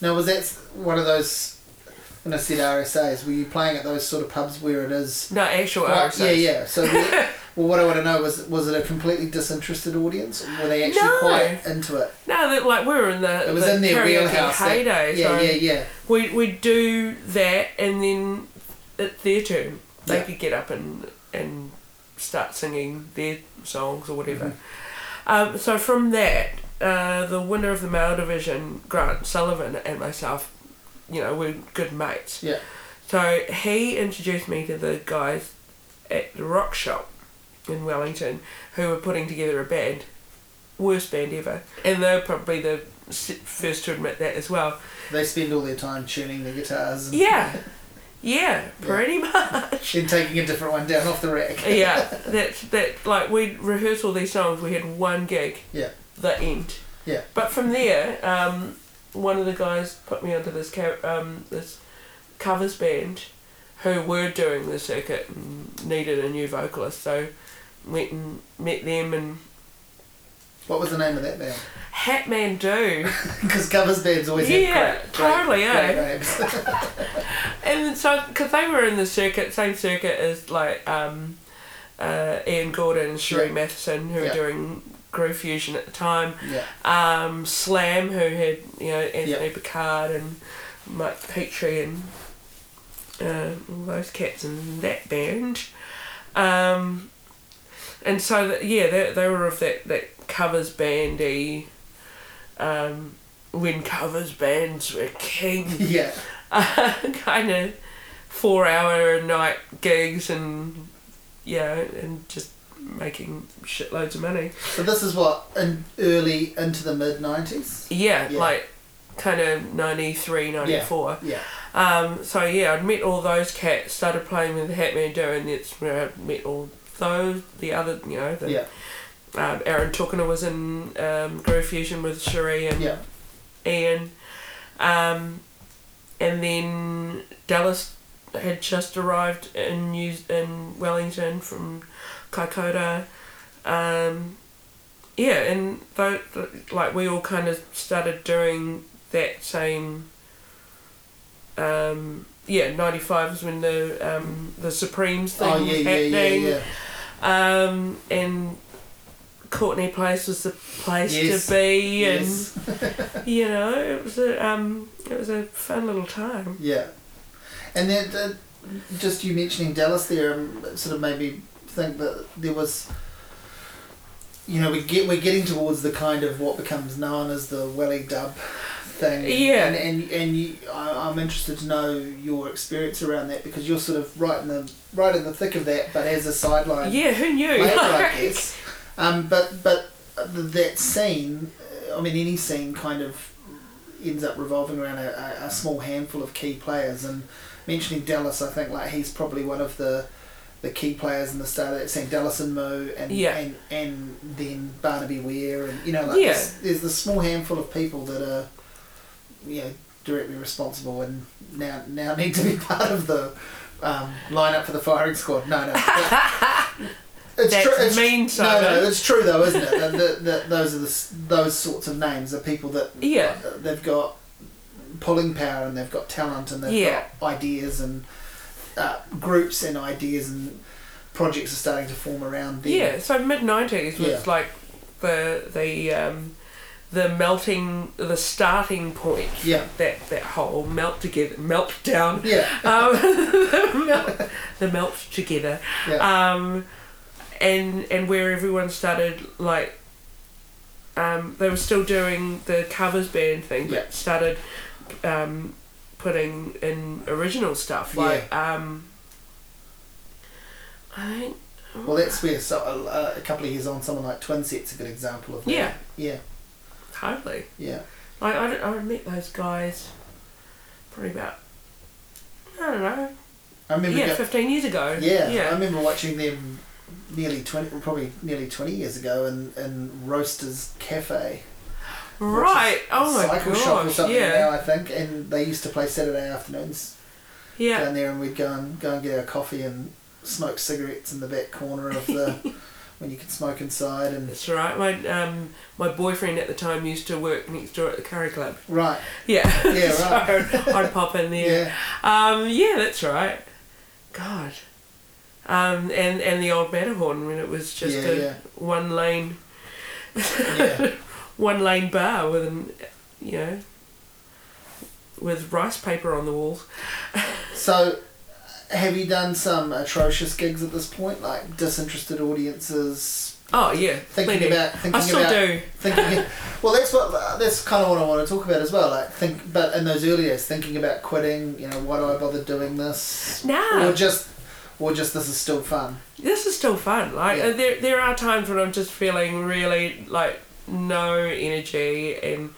Now, was that one of those? When I said RSAs, were you playing at those sort of pubs where it is? no actual Quite- RSAs. yeah, yeah. So, we- well, what I want to know was, was it a completely disinterested audience? Or were they actually No. quite into it? No, that like we were in the, It was the in their wheelhouse. that- yeah, so yeah, yeah. we we do that, and then at their turn, they Yeah. could get up and and start singing their songs or whatever. Mm-hmm. Um, so from that, uh, the winner of the male division, Grant Sullivan, and myself, you know, we're good mates. Yeah. So he introduced me to the guys at the Rock Shop in Wellington who were putting together a band, worst band ever, and they're probably the first to admit that as well. They spend all their time tuning the guitars and Yeah, yeah, pretty much. then taking a different one down off the rack. yeah, that that like we rehearsed all these songs. We had one gig. Yeah. The end. Yeah. But from there, um, one of the guys put me onto this ca- um, this covers band, who were doing the circuit and needed a new vocalist. So went and met them and What was the name of that band? Hatman Do. Because covers bands always Yeah, have great, totally, eh? And so, because they were in the circuit, same circuit as like um, uh, Ian Gordon and Sheree Yeah. Matheson, who Yeah. were doing Groove Fusion at the time. yeah, Um, Slam, who had you know Anthony Yeah. Picard and Mike Petrie and uh, all those cats in that band. Um, and so that yeah, they, they were of that that covers bandy. Um, when covers bands were king yeah. uh, kind of four hour a night gigs and yeah and just making shitloads of money So this is what in early into the mid nineties. yeah, Yeah. like kind of 93 94 Yeah, um, so yeah I'd met all those cats started playing with the Hatman Do and that's where I met all those the other you know the yeah, um, Aaron Tokona was in um, Groove Fusion with Cherie and yeah, Ian. Um, and then Dallas had just arrived in New in Wellington from Kaikoura. Um, yeah, and tho- th- like we all kind of started doing that same. Um, yeah, ninety five was when the um, the Supremes thing Oh was yeah, yeah, happening. yeah, yeah. Um, and Courtney Place was the place Yes, to be, Yes, and you know, it was a um, it was a fun little time. yeah. And then uh, just you mentioning Dallas there, um, sort of maybe think that there was. You know, we get we're getting towards the kind of what becomes known as the welly dub thing. Yeah. And and, and you, I, I'm interested to know your experience around that because you're sort of right in the right in the thick of that, but as a sideline Yeah, who knew? later, I guess. Um, but but that scene, I mean, any scene kind of ends up revolving around a, a, small handful of key players. And mentioning Dallas, I think like he's probably one of the the key players in the start of that scene. Dallas and Mu, and Yeah. and and then Barnaby Weir and you know, like Yeah. there's, there's the small handful of people that are, you know, directly responsible and now now need to be part of the um, lineup for the firing squad. No, no. but- It's That's true. It's, mean, no, Simon. no, it's true though, isn't it? That, that, that those are the those sorts of names are people that Yeah. they've got pulling power and they've got talent and they've Yeah. got ideas and uh, groups and ideas and projects are starting to form around them. Yeah, so mid nineties was Yeah. like the the um, the melting the starting point. Yeah. That that whole melt together melt down. Yeah. Um, the, melt, the melt together. Yeah. Um, and and where everyone started like um, they were still doing the covers band thing, but Yeah. started um, putting in original stuff like um, I think well, that's where so, uh, a couple of years on, someone like Twin Set's a good example of that. Yeah. Yeah. totally. Yeah. Like I, I met those guys probably about I don't know I remember. yeah go- fifteen years ago yeah, yeah, I remember watching them nearly twenty, probably nearly twenty years ago, in in Roasters Cafe. right oh my cycle shop or something yeah now, I think, and they used to play Saturday afternoons yeah down there, and we'd go and go and get our coffee and smoke cigarettes in the back corner of the when you could smoke inside and That's right. My um, my boyfriend at the time used to work next door at the curry club. right, Yeah. Yeah, so I'd pop in there. yeah, Um, yeah, that's right. God. Um, and and the old Matterhorn when it was just Yeah, a yeah. one lane yeah. one lane bar with an you know with rice paper on the walls. So, have you done some atrocious gigs at this point, like disinterested audiences? Oh yeah, Thinking plenty. about thinking I still about do. thinking. well, that's what that's kind of what I want to talk about as well. Like think, but in those early days, thinking about quitting. You know, why do I bother doing this? Nah. Or just, or just this is still fun. this is still fun. Like Yeah. there, there are times when I'm just feeling really like no energy and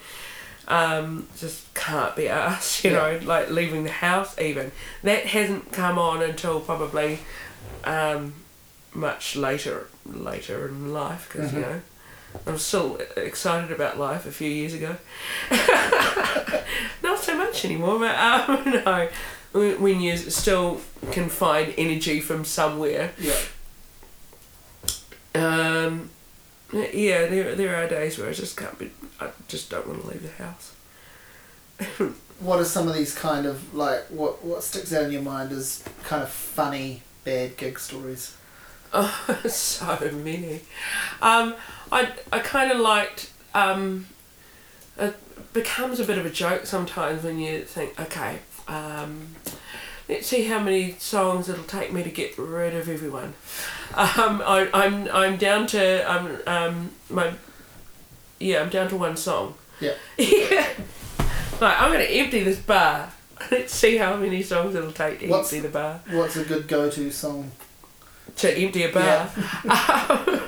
um, just can't be asked. You Yeah. know, like leaving the house even. That hasn't come on until probably um, much later, later in life because you Mhm. know. I'm still excited about life a few years ago. Not so much anymore, but um, no. When you still can find energy from somewhere, Yeah. um, yeah, there there are days where I just can't be. I just don't want to leave the house. What are some of these kind of like what what sticks out in your mind as kind of funny bad gig stories? Oh, so many. Um, I I kind of liked. Um, it becomes a bit of a joke sometimes when you think, okay, um, let's see how many songs it'll take me to get rid of everyone. Um, I, I'm I'm down to um, um my yeah I'm down to one song. Yeah. Yeah. Like I'm gonna empty this bar. Let's see how many songs it'll take to What's- empty the bar. What's a good go-to song? To empty a bar. Um, de-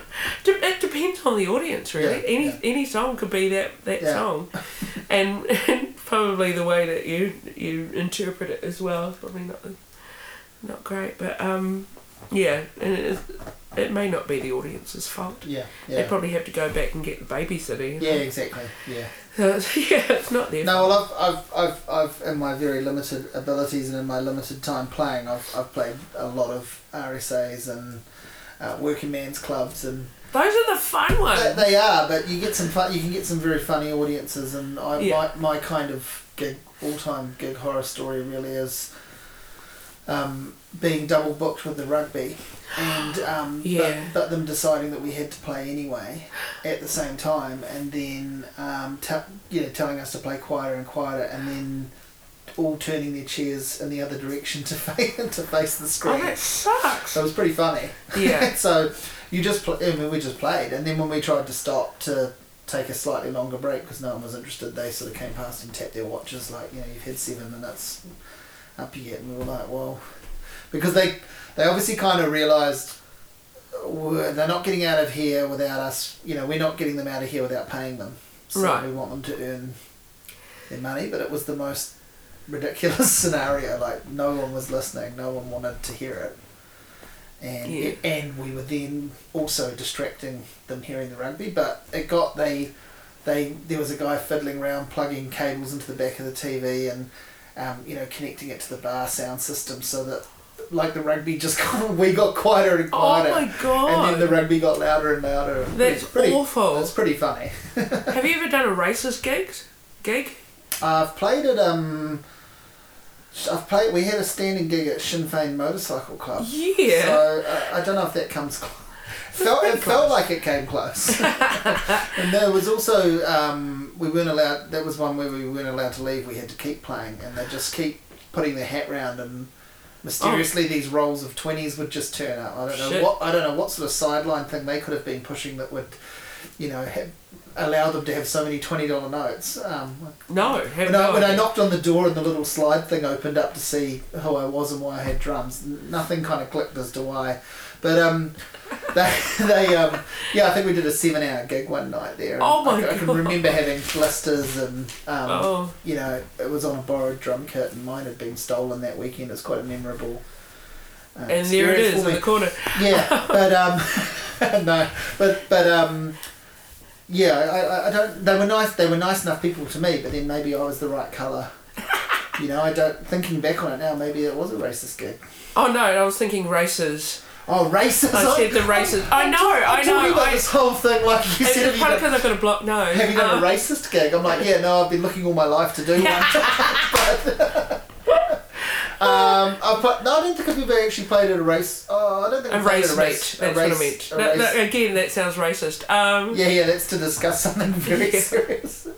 it depends on the audience, really. Yeah, any yeah. any song could be that that Yeah. song, and, and probably the way that you you interpret it as well is probably not not great. But um, yeah, and it, is, it may not be the audience's fault. Yeah, They probably have to go back and get the know. yeah, exactly. Yeah. So it's, yeah, it's not their No, well, I've, I've, I've, I've, in my very limited abilities and in my limited time playing, I've, I've played a lot of RSAs and uh, working man's clubs, and Those are the fun ones. they, they are. But you get some fun. You can get some very funny audiences, and I, Yeah. my, my kind of gig, all time gig horror story really is um, being double booked with the rugby, and um, Yeah. but, but them deciding that we had to play anyway at the same time, and then um, te- you know telling us to play quieter and quieter, and then all turning their chairs in the other direction to face to face the screen. Oh, that sucks. so it was pretty funny. Yeah. so you just pl- I mean, we just played, and then when we tried to stop to take a slightly longer break because no one was interested, they sort of came past and tapped their watches like, you know, you've had seven minutes, up you get, and we were like, well, because they they obviously kind of realised they're not getting out of here without us. You know, we're not getting them out of here without paying them. So Right. we want them to earn their money, but it was the most ridiculous scenario. Like no one was listening, no one wanted to hear it, and Yeah. and we were then also distracting them hearing the rugby. But it got they they there was a guy fiddling around plugging cables into the back of the TV and um, you know connecting it to the bar sound system so that like the rugby just got, we got quieter and Oh quieter. my and then the rugby got louder and louder. That's It's pretty, awful. It's pretty funny. Have you ever done a racist gigs? Gig? I've played at um. I've played. We had a standing gig at Sinn Féin Motorcycle Club. Yeah. So uh, I don't know if that comes. Cl- felt it felt like it came close. and there was also um, we weren't allowed. That was one where we weren't allowed to leave. We had to keep playing, and they just keep putting their hat round and. Mysteriously, these rolls of twenties would just turn up. I don't know Shit. what I don't know what sort of sideline thing they could have been pushing that would, you know, have, allow them to have so many twenty dollar notes. Um, no. When, no I, when I knocked on the door and the little slide thing opened up to see who I was and why I had drums, nothing kind of clicked as to why. But um, they, they um, yeah, I think we did a seven hour gig one night there. Oh my god! I can remember having blisters and um, Oh. you know it was on a borrowed drum kit and mine had been stolen that weekend. It's quite a memorable. Uh, And there it experience in the corner. Yeah, but um, no, but but um, yeah, I, I, I don't. They were nice. They were nice enough people to me, but then maybe I was the right colour. You know, I don't. Thinking back on it now, maybe it was a racist gig. Oh no, I was thinking races. Oh, racist! I said the racist. I know, I I'm talking know. about I, this whole thing like you it's said. You, probably because I've got a blocked nose. have you done Um, a racist gig? I'm like, yeah, no, I've been looking all my life to do one. um, I've put, no, I don't think I've ever actually played at a race. Oh, I don't think A I've played race at a meet. race. That's a race, what I meant. race- that- again, that sounds racist. Um, Yeah, yeah, that's to discuss something very Yeah. serious.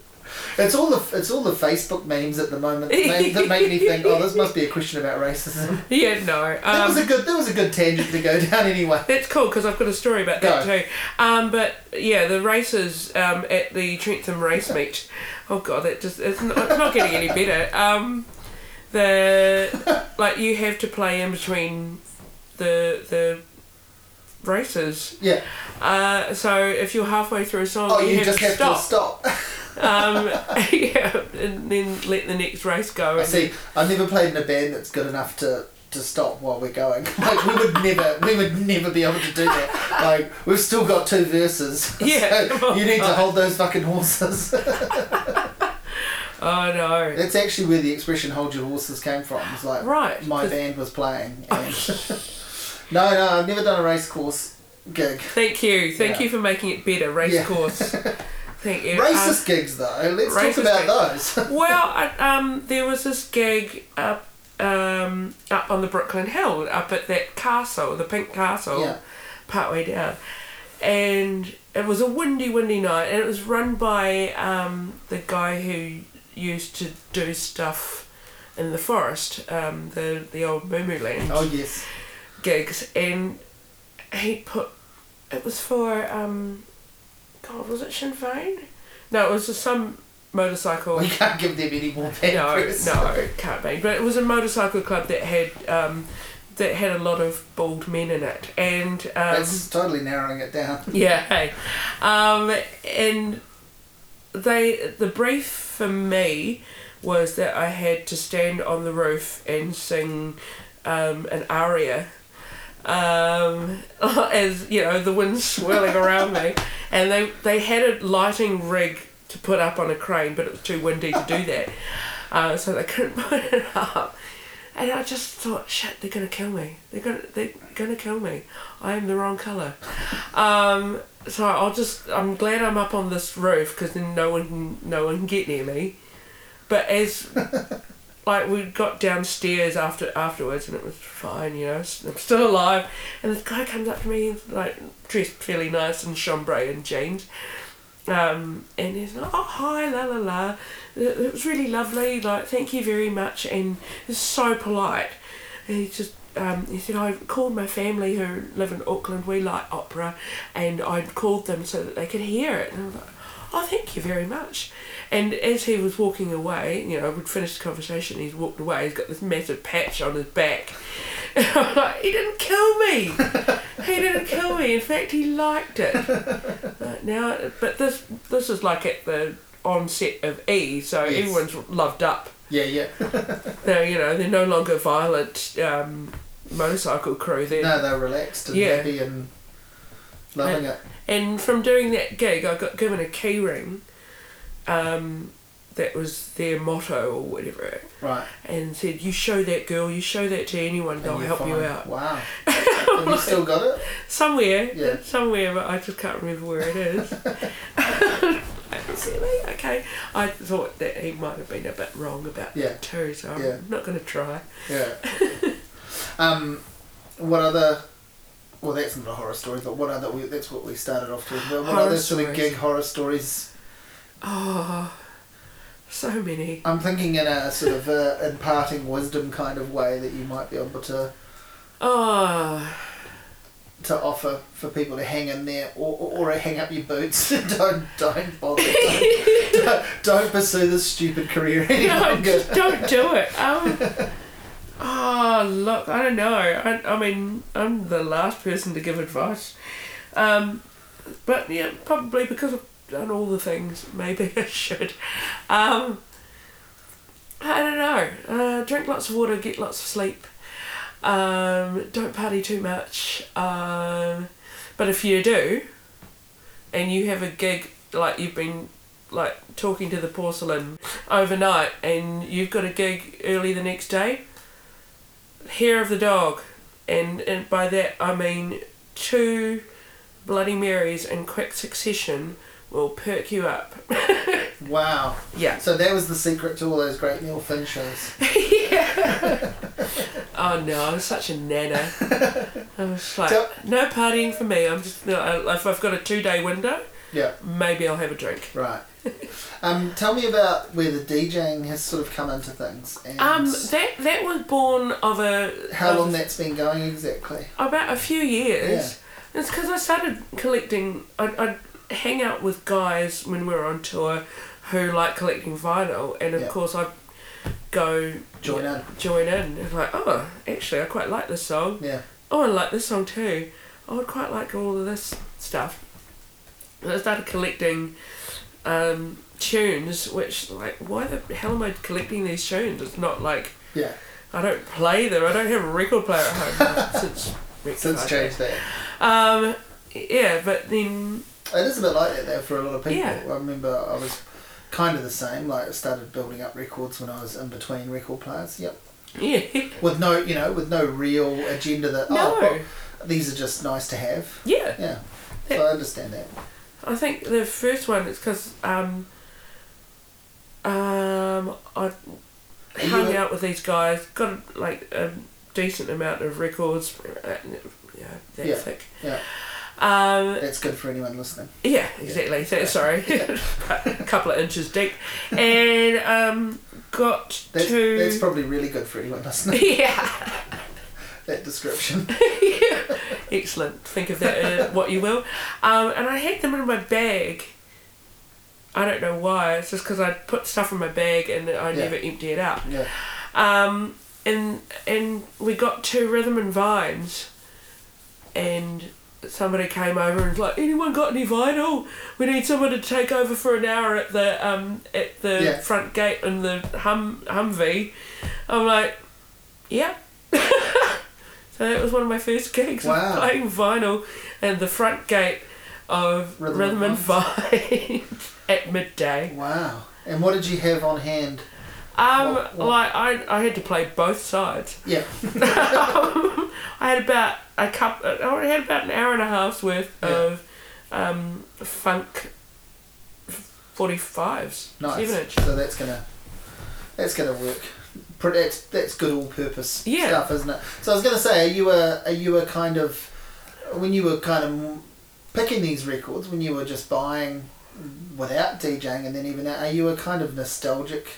It's all the it's all the Facebook memes at the moment that make, that make me think, oh, this must be a question about racism. yeah, no. That was a Um, good that was a good tangent to go down anyway. that's cool because I've got a story about that Go. too. Um, but yeah, the races um, at the Trentham race meet. Oh god, that just it's not, it's not getting any better. Um, the like you have to play in between the the races. Yeah. Uh, so if you're halfway through a song, Oh, you, you have just to have stop. to stop. um, yeah, and then let the next race go. I see. I've never played in a band that's good enough to to stop while we're going. Like we would never, we would never be able to do that. Like we've still got two verses. Yeah. So you need to hold those fucking horses. Oh no. That's actually where the expression "hold your horses" came from. It's like Right. my band was playing. And no, no, I've never done a race course gig. Thank you. Thank Yeah. you for making it better. Race Yeah. course. Thank you. Racist gigs, though. Let's talk about those. Um, well, I, um, there was this gig up um, up on the Brooklyn Hill, up at that castle, the Pink Castle, Yeah. partway down, and it was a windy, windy night, and it was run by um, the guy who used to do stuff in the forest, um, the the old Moo Land oh yes. gigs, and he put it was for um, God was it Sinn Féin? No, it was just some motorcycle. We can't give them any more bad no, press. no, can't be. But it was a motorcycle club that had um, that had a lot of bald men in it, and um, That's totally narrowing it down. yeah, hey, um, and they the brief for me was that I had to stand on the roof and sing um, an aria. Um, as you know, the wind swirling around me, and they they had a lighting rig to put up on a crane, but it was too windy to do that, uh, so they couldn't put it up. And I just thought, shit, they're gonna kill me. They're gonna they're gonna kill me. I am the wrong color. Um, so I'll just I'm glad I'm up on this roof because then no one can no one can get near me. But as like we got downstairs after afterwards and it was fine, you know, I'm still alive. And this guy comes up to me like dressed fairly nice in chambray and jeans. Um, and he's like, oh hi la la la, it was really lovely. Like, thank you very much, and he's so polite. And he just um, he said I called my family who live in Auckland. We like opera, and I called them so that they could hear it. And I was like, oh, thank you very much. And as he was walking away, you know, we'd finished the conversation. He's walked away. He's got this massive patch on his back. And I'm like, he didn't kill me. he didn't kill me. In fact, he liked it. Uh, now, but this this is like at the onset of E, so Yes. everyone's loved up. Yeah, yeah. They're you know they're no longer violent um, motorcycle crew. They're No, they're relaxed and Yeah. happy and loving it. And from doing that gig, I got given a key ring. Um, that was their motto or whatever, Right. and said, "You show that girl, you show that to anyone, they'll help you out." Wow. Have you still got it? Somewhere, Yeah. somewhere, but I just can't remember where it is. Okay, I thought that he might have been a bit wrong about Yeah. that too, so I'm Yeah. not going to try. Yeah. um, what other? Well, that's not a horror story, but what other? We, that's what we started off with. What Horror other sort of gig horror stories? Oh, so many. I'm thinking in a sort of uh, imparting wisdom kind of way that you might be able to Oh, to offer for people to hang in there or, or, or hang up your boots. don't don't bother. Don't, don't, don't pursue this stupid career any no, longer. don't do it. Um, oh, look, I don't know. I, I mean, I'm the last person to give advice. Um, but yeah, probably because I've done all the things, maybe I should. Um, I don't know. Uh, drink lots of water, get lots of sleep. Um, don't party too much. Um, but if you do, and you have a gig like you've been like talking to the porcelain overnight and you've got a gig early the next day, hair of the dog. And, and by that I mean two Bloody Marys in quick succession will perk you up. Wow. Yeah. So that was the secret to all those great Neil Finn shows. yeah. Oh no, I'm such a nana. I was like, no partying for me. I'm just, no, I- if I've got a two day window, Yeah. maybe I'll have a drink. Right. Um, tell me about where the DJing has sort of come into things and Um, that that was born of a how of long that's been going exactly. about a few years. Yeah. It's because I started collecting. I'd, I'd hang out with guys when we were on tour who like collecting vinyl, and of Yeah. course I'd go Join in. join in. And like, oh, actually, I quite like this song. Yeah. Oh, I like this song too. I would quite like all of this stuff. And I started collecting um, tunes, which like, why the hell am I collecting these tunes? It's not like Yeah. I don't play them. I don't have a record player at home since Since changed that. Um, yeah, but then It is a bit like that though for a lot of people. Yeah. I remember I was kind of the same. Like I started building up records when I was in between record players. Yep. yeah, With no, you know, with no real agenda that no, oh, well, these are just nice to have. yeah. Yeah. So I understand that. I think the first one is because um, um, I you hung a- out with these guys, got like a decent amount of records. Uh, yeah, that Yeah. thick. Yeah. Um, That's good for anyone listening. yeah, exactly. So, sorry, a couple of inches deep, and um, got That's, to that's probably really good for anyone listening. yeah. that description. Excellent. Think of that uh, what you will. Um, and I had them in my bag. I don't know why. It's just because I put stuff in my bag and I Yeah. never empty it out. Yeah. Um, and and we got to Rhythm and Vines, and somebody came over and was like, "Anyone got any vinyl? We need someone to take over for an hour at the um at the Yeah. front gate in the hum Humvee." I'm like, "Yeah." so that was one of my first gigs Wow. of playing vinyl and the front gate of Rhythm Rhythm, and and Vines at midday. Wow. And what did you have on hand? Um, What- what- like I, I had to play both sides. Yeah. I had about a cup. I had about an hour and a half's worth Yeah. of um, funk forty fives, Nice. seven inch. So that's gonna that's gonna work. That's that's good all purpose Yeah. stuff, isn't it? So I was gonna say, are you a are you a kind of when you were kind of picking these records when you were just buying without DJing, and then even now, are you a kind of nostalgic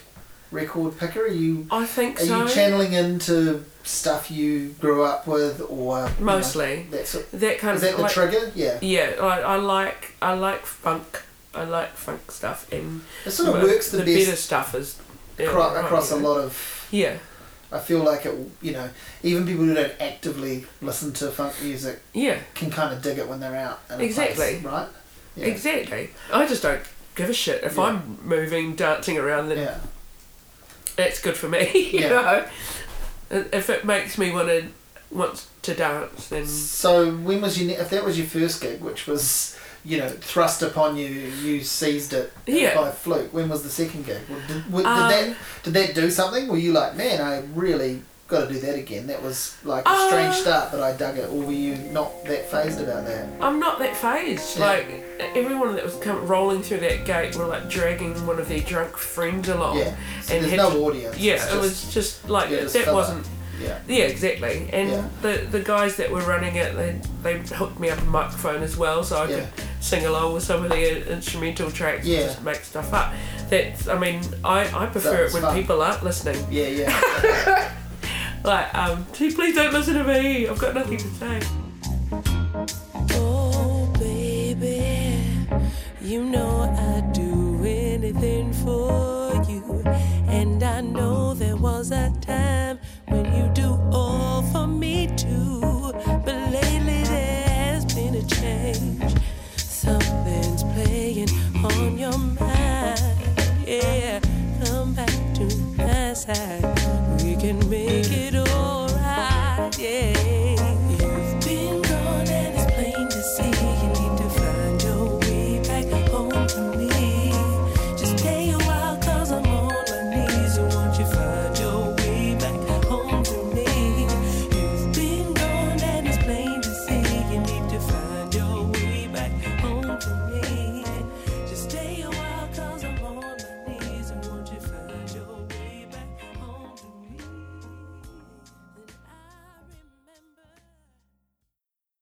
record picker? Are you I think are so. you channeling into stuff you grew up with, or you know, Mostly. that sort, that kind is of that the trigger? Yeah, Yeah, I, I like I like funk. I like funk stuff and it sort of works the, the best better stuff is yeah, across, right, across a lot of. Yeah, I feel like it, you know, even people who don't actively listen to funk music yeah, can kind of dig it when they're out. Exactly. place, right? Yeah. exactly. I just don't give a shit if Yeah. I'm moving, dancing around. Then Yeah. That's good for me. You Yeah. know, if it makes me want to want to dance, then So when was your if that was your first gig, which was you know thrust upon you, you seized it Yeah. by fluke. When was the second gig? Did, did Um, that did that do something? Were you like, man, I really got to do that again? That was like a Uh, strange start, but I dug it. Or were you not that phased about that? I'm not that phased. Yeah. Like everyone that was come rolling through that gate were like dragging one of their drunk friends along. Yeah. So and there's had no audience. Yeah, it was just like just that filler. wasn't. Yeah. Yeah, exactly. And Yeah. the the guys that were running it, they they hooked me up a microphone as well, so I Yeah. could sing along with some of the instrumental tracks Yeah. and just make stuff up. That's, I mean, I, I prefer Sounds it when fun. people aren't listening. Yeah, yeah. Like, um, please don't listen to me. I've got nothing to say. Oh, baby, you know I'd do anything for you. And I know there was a time when you do all for me too. But lately there has been a change. Something's playing on your mind. Yeah, come back to my side.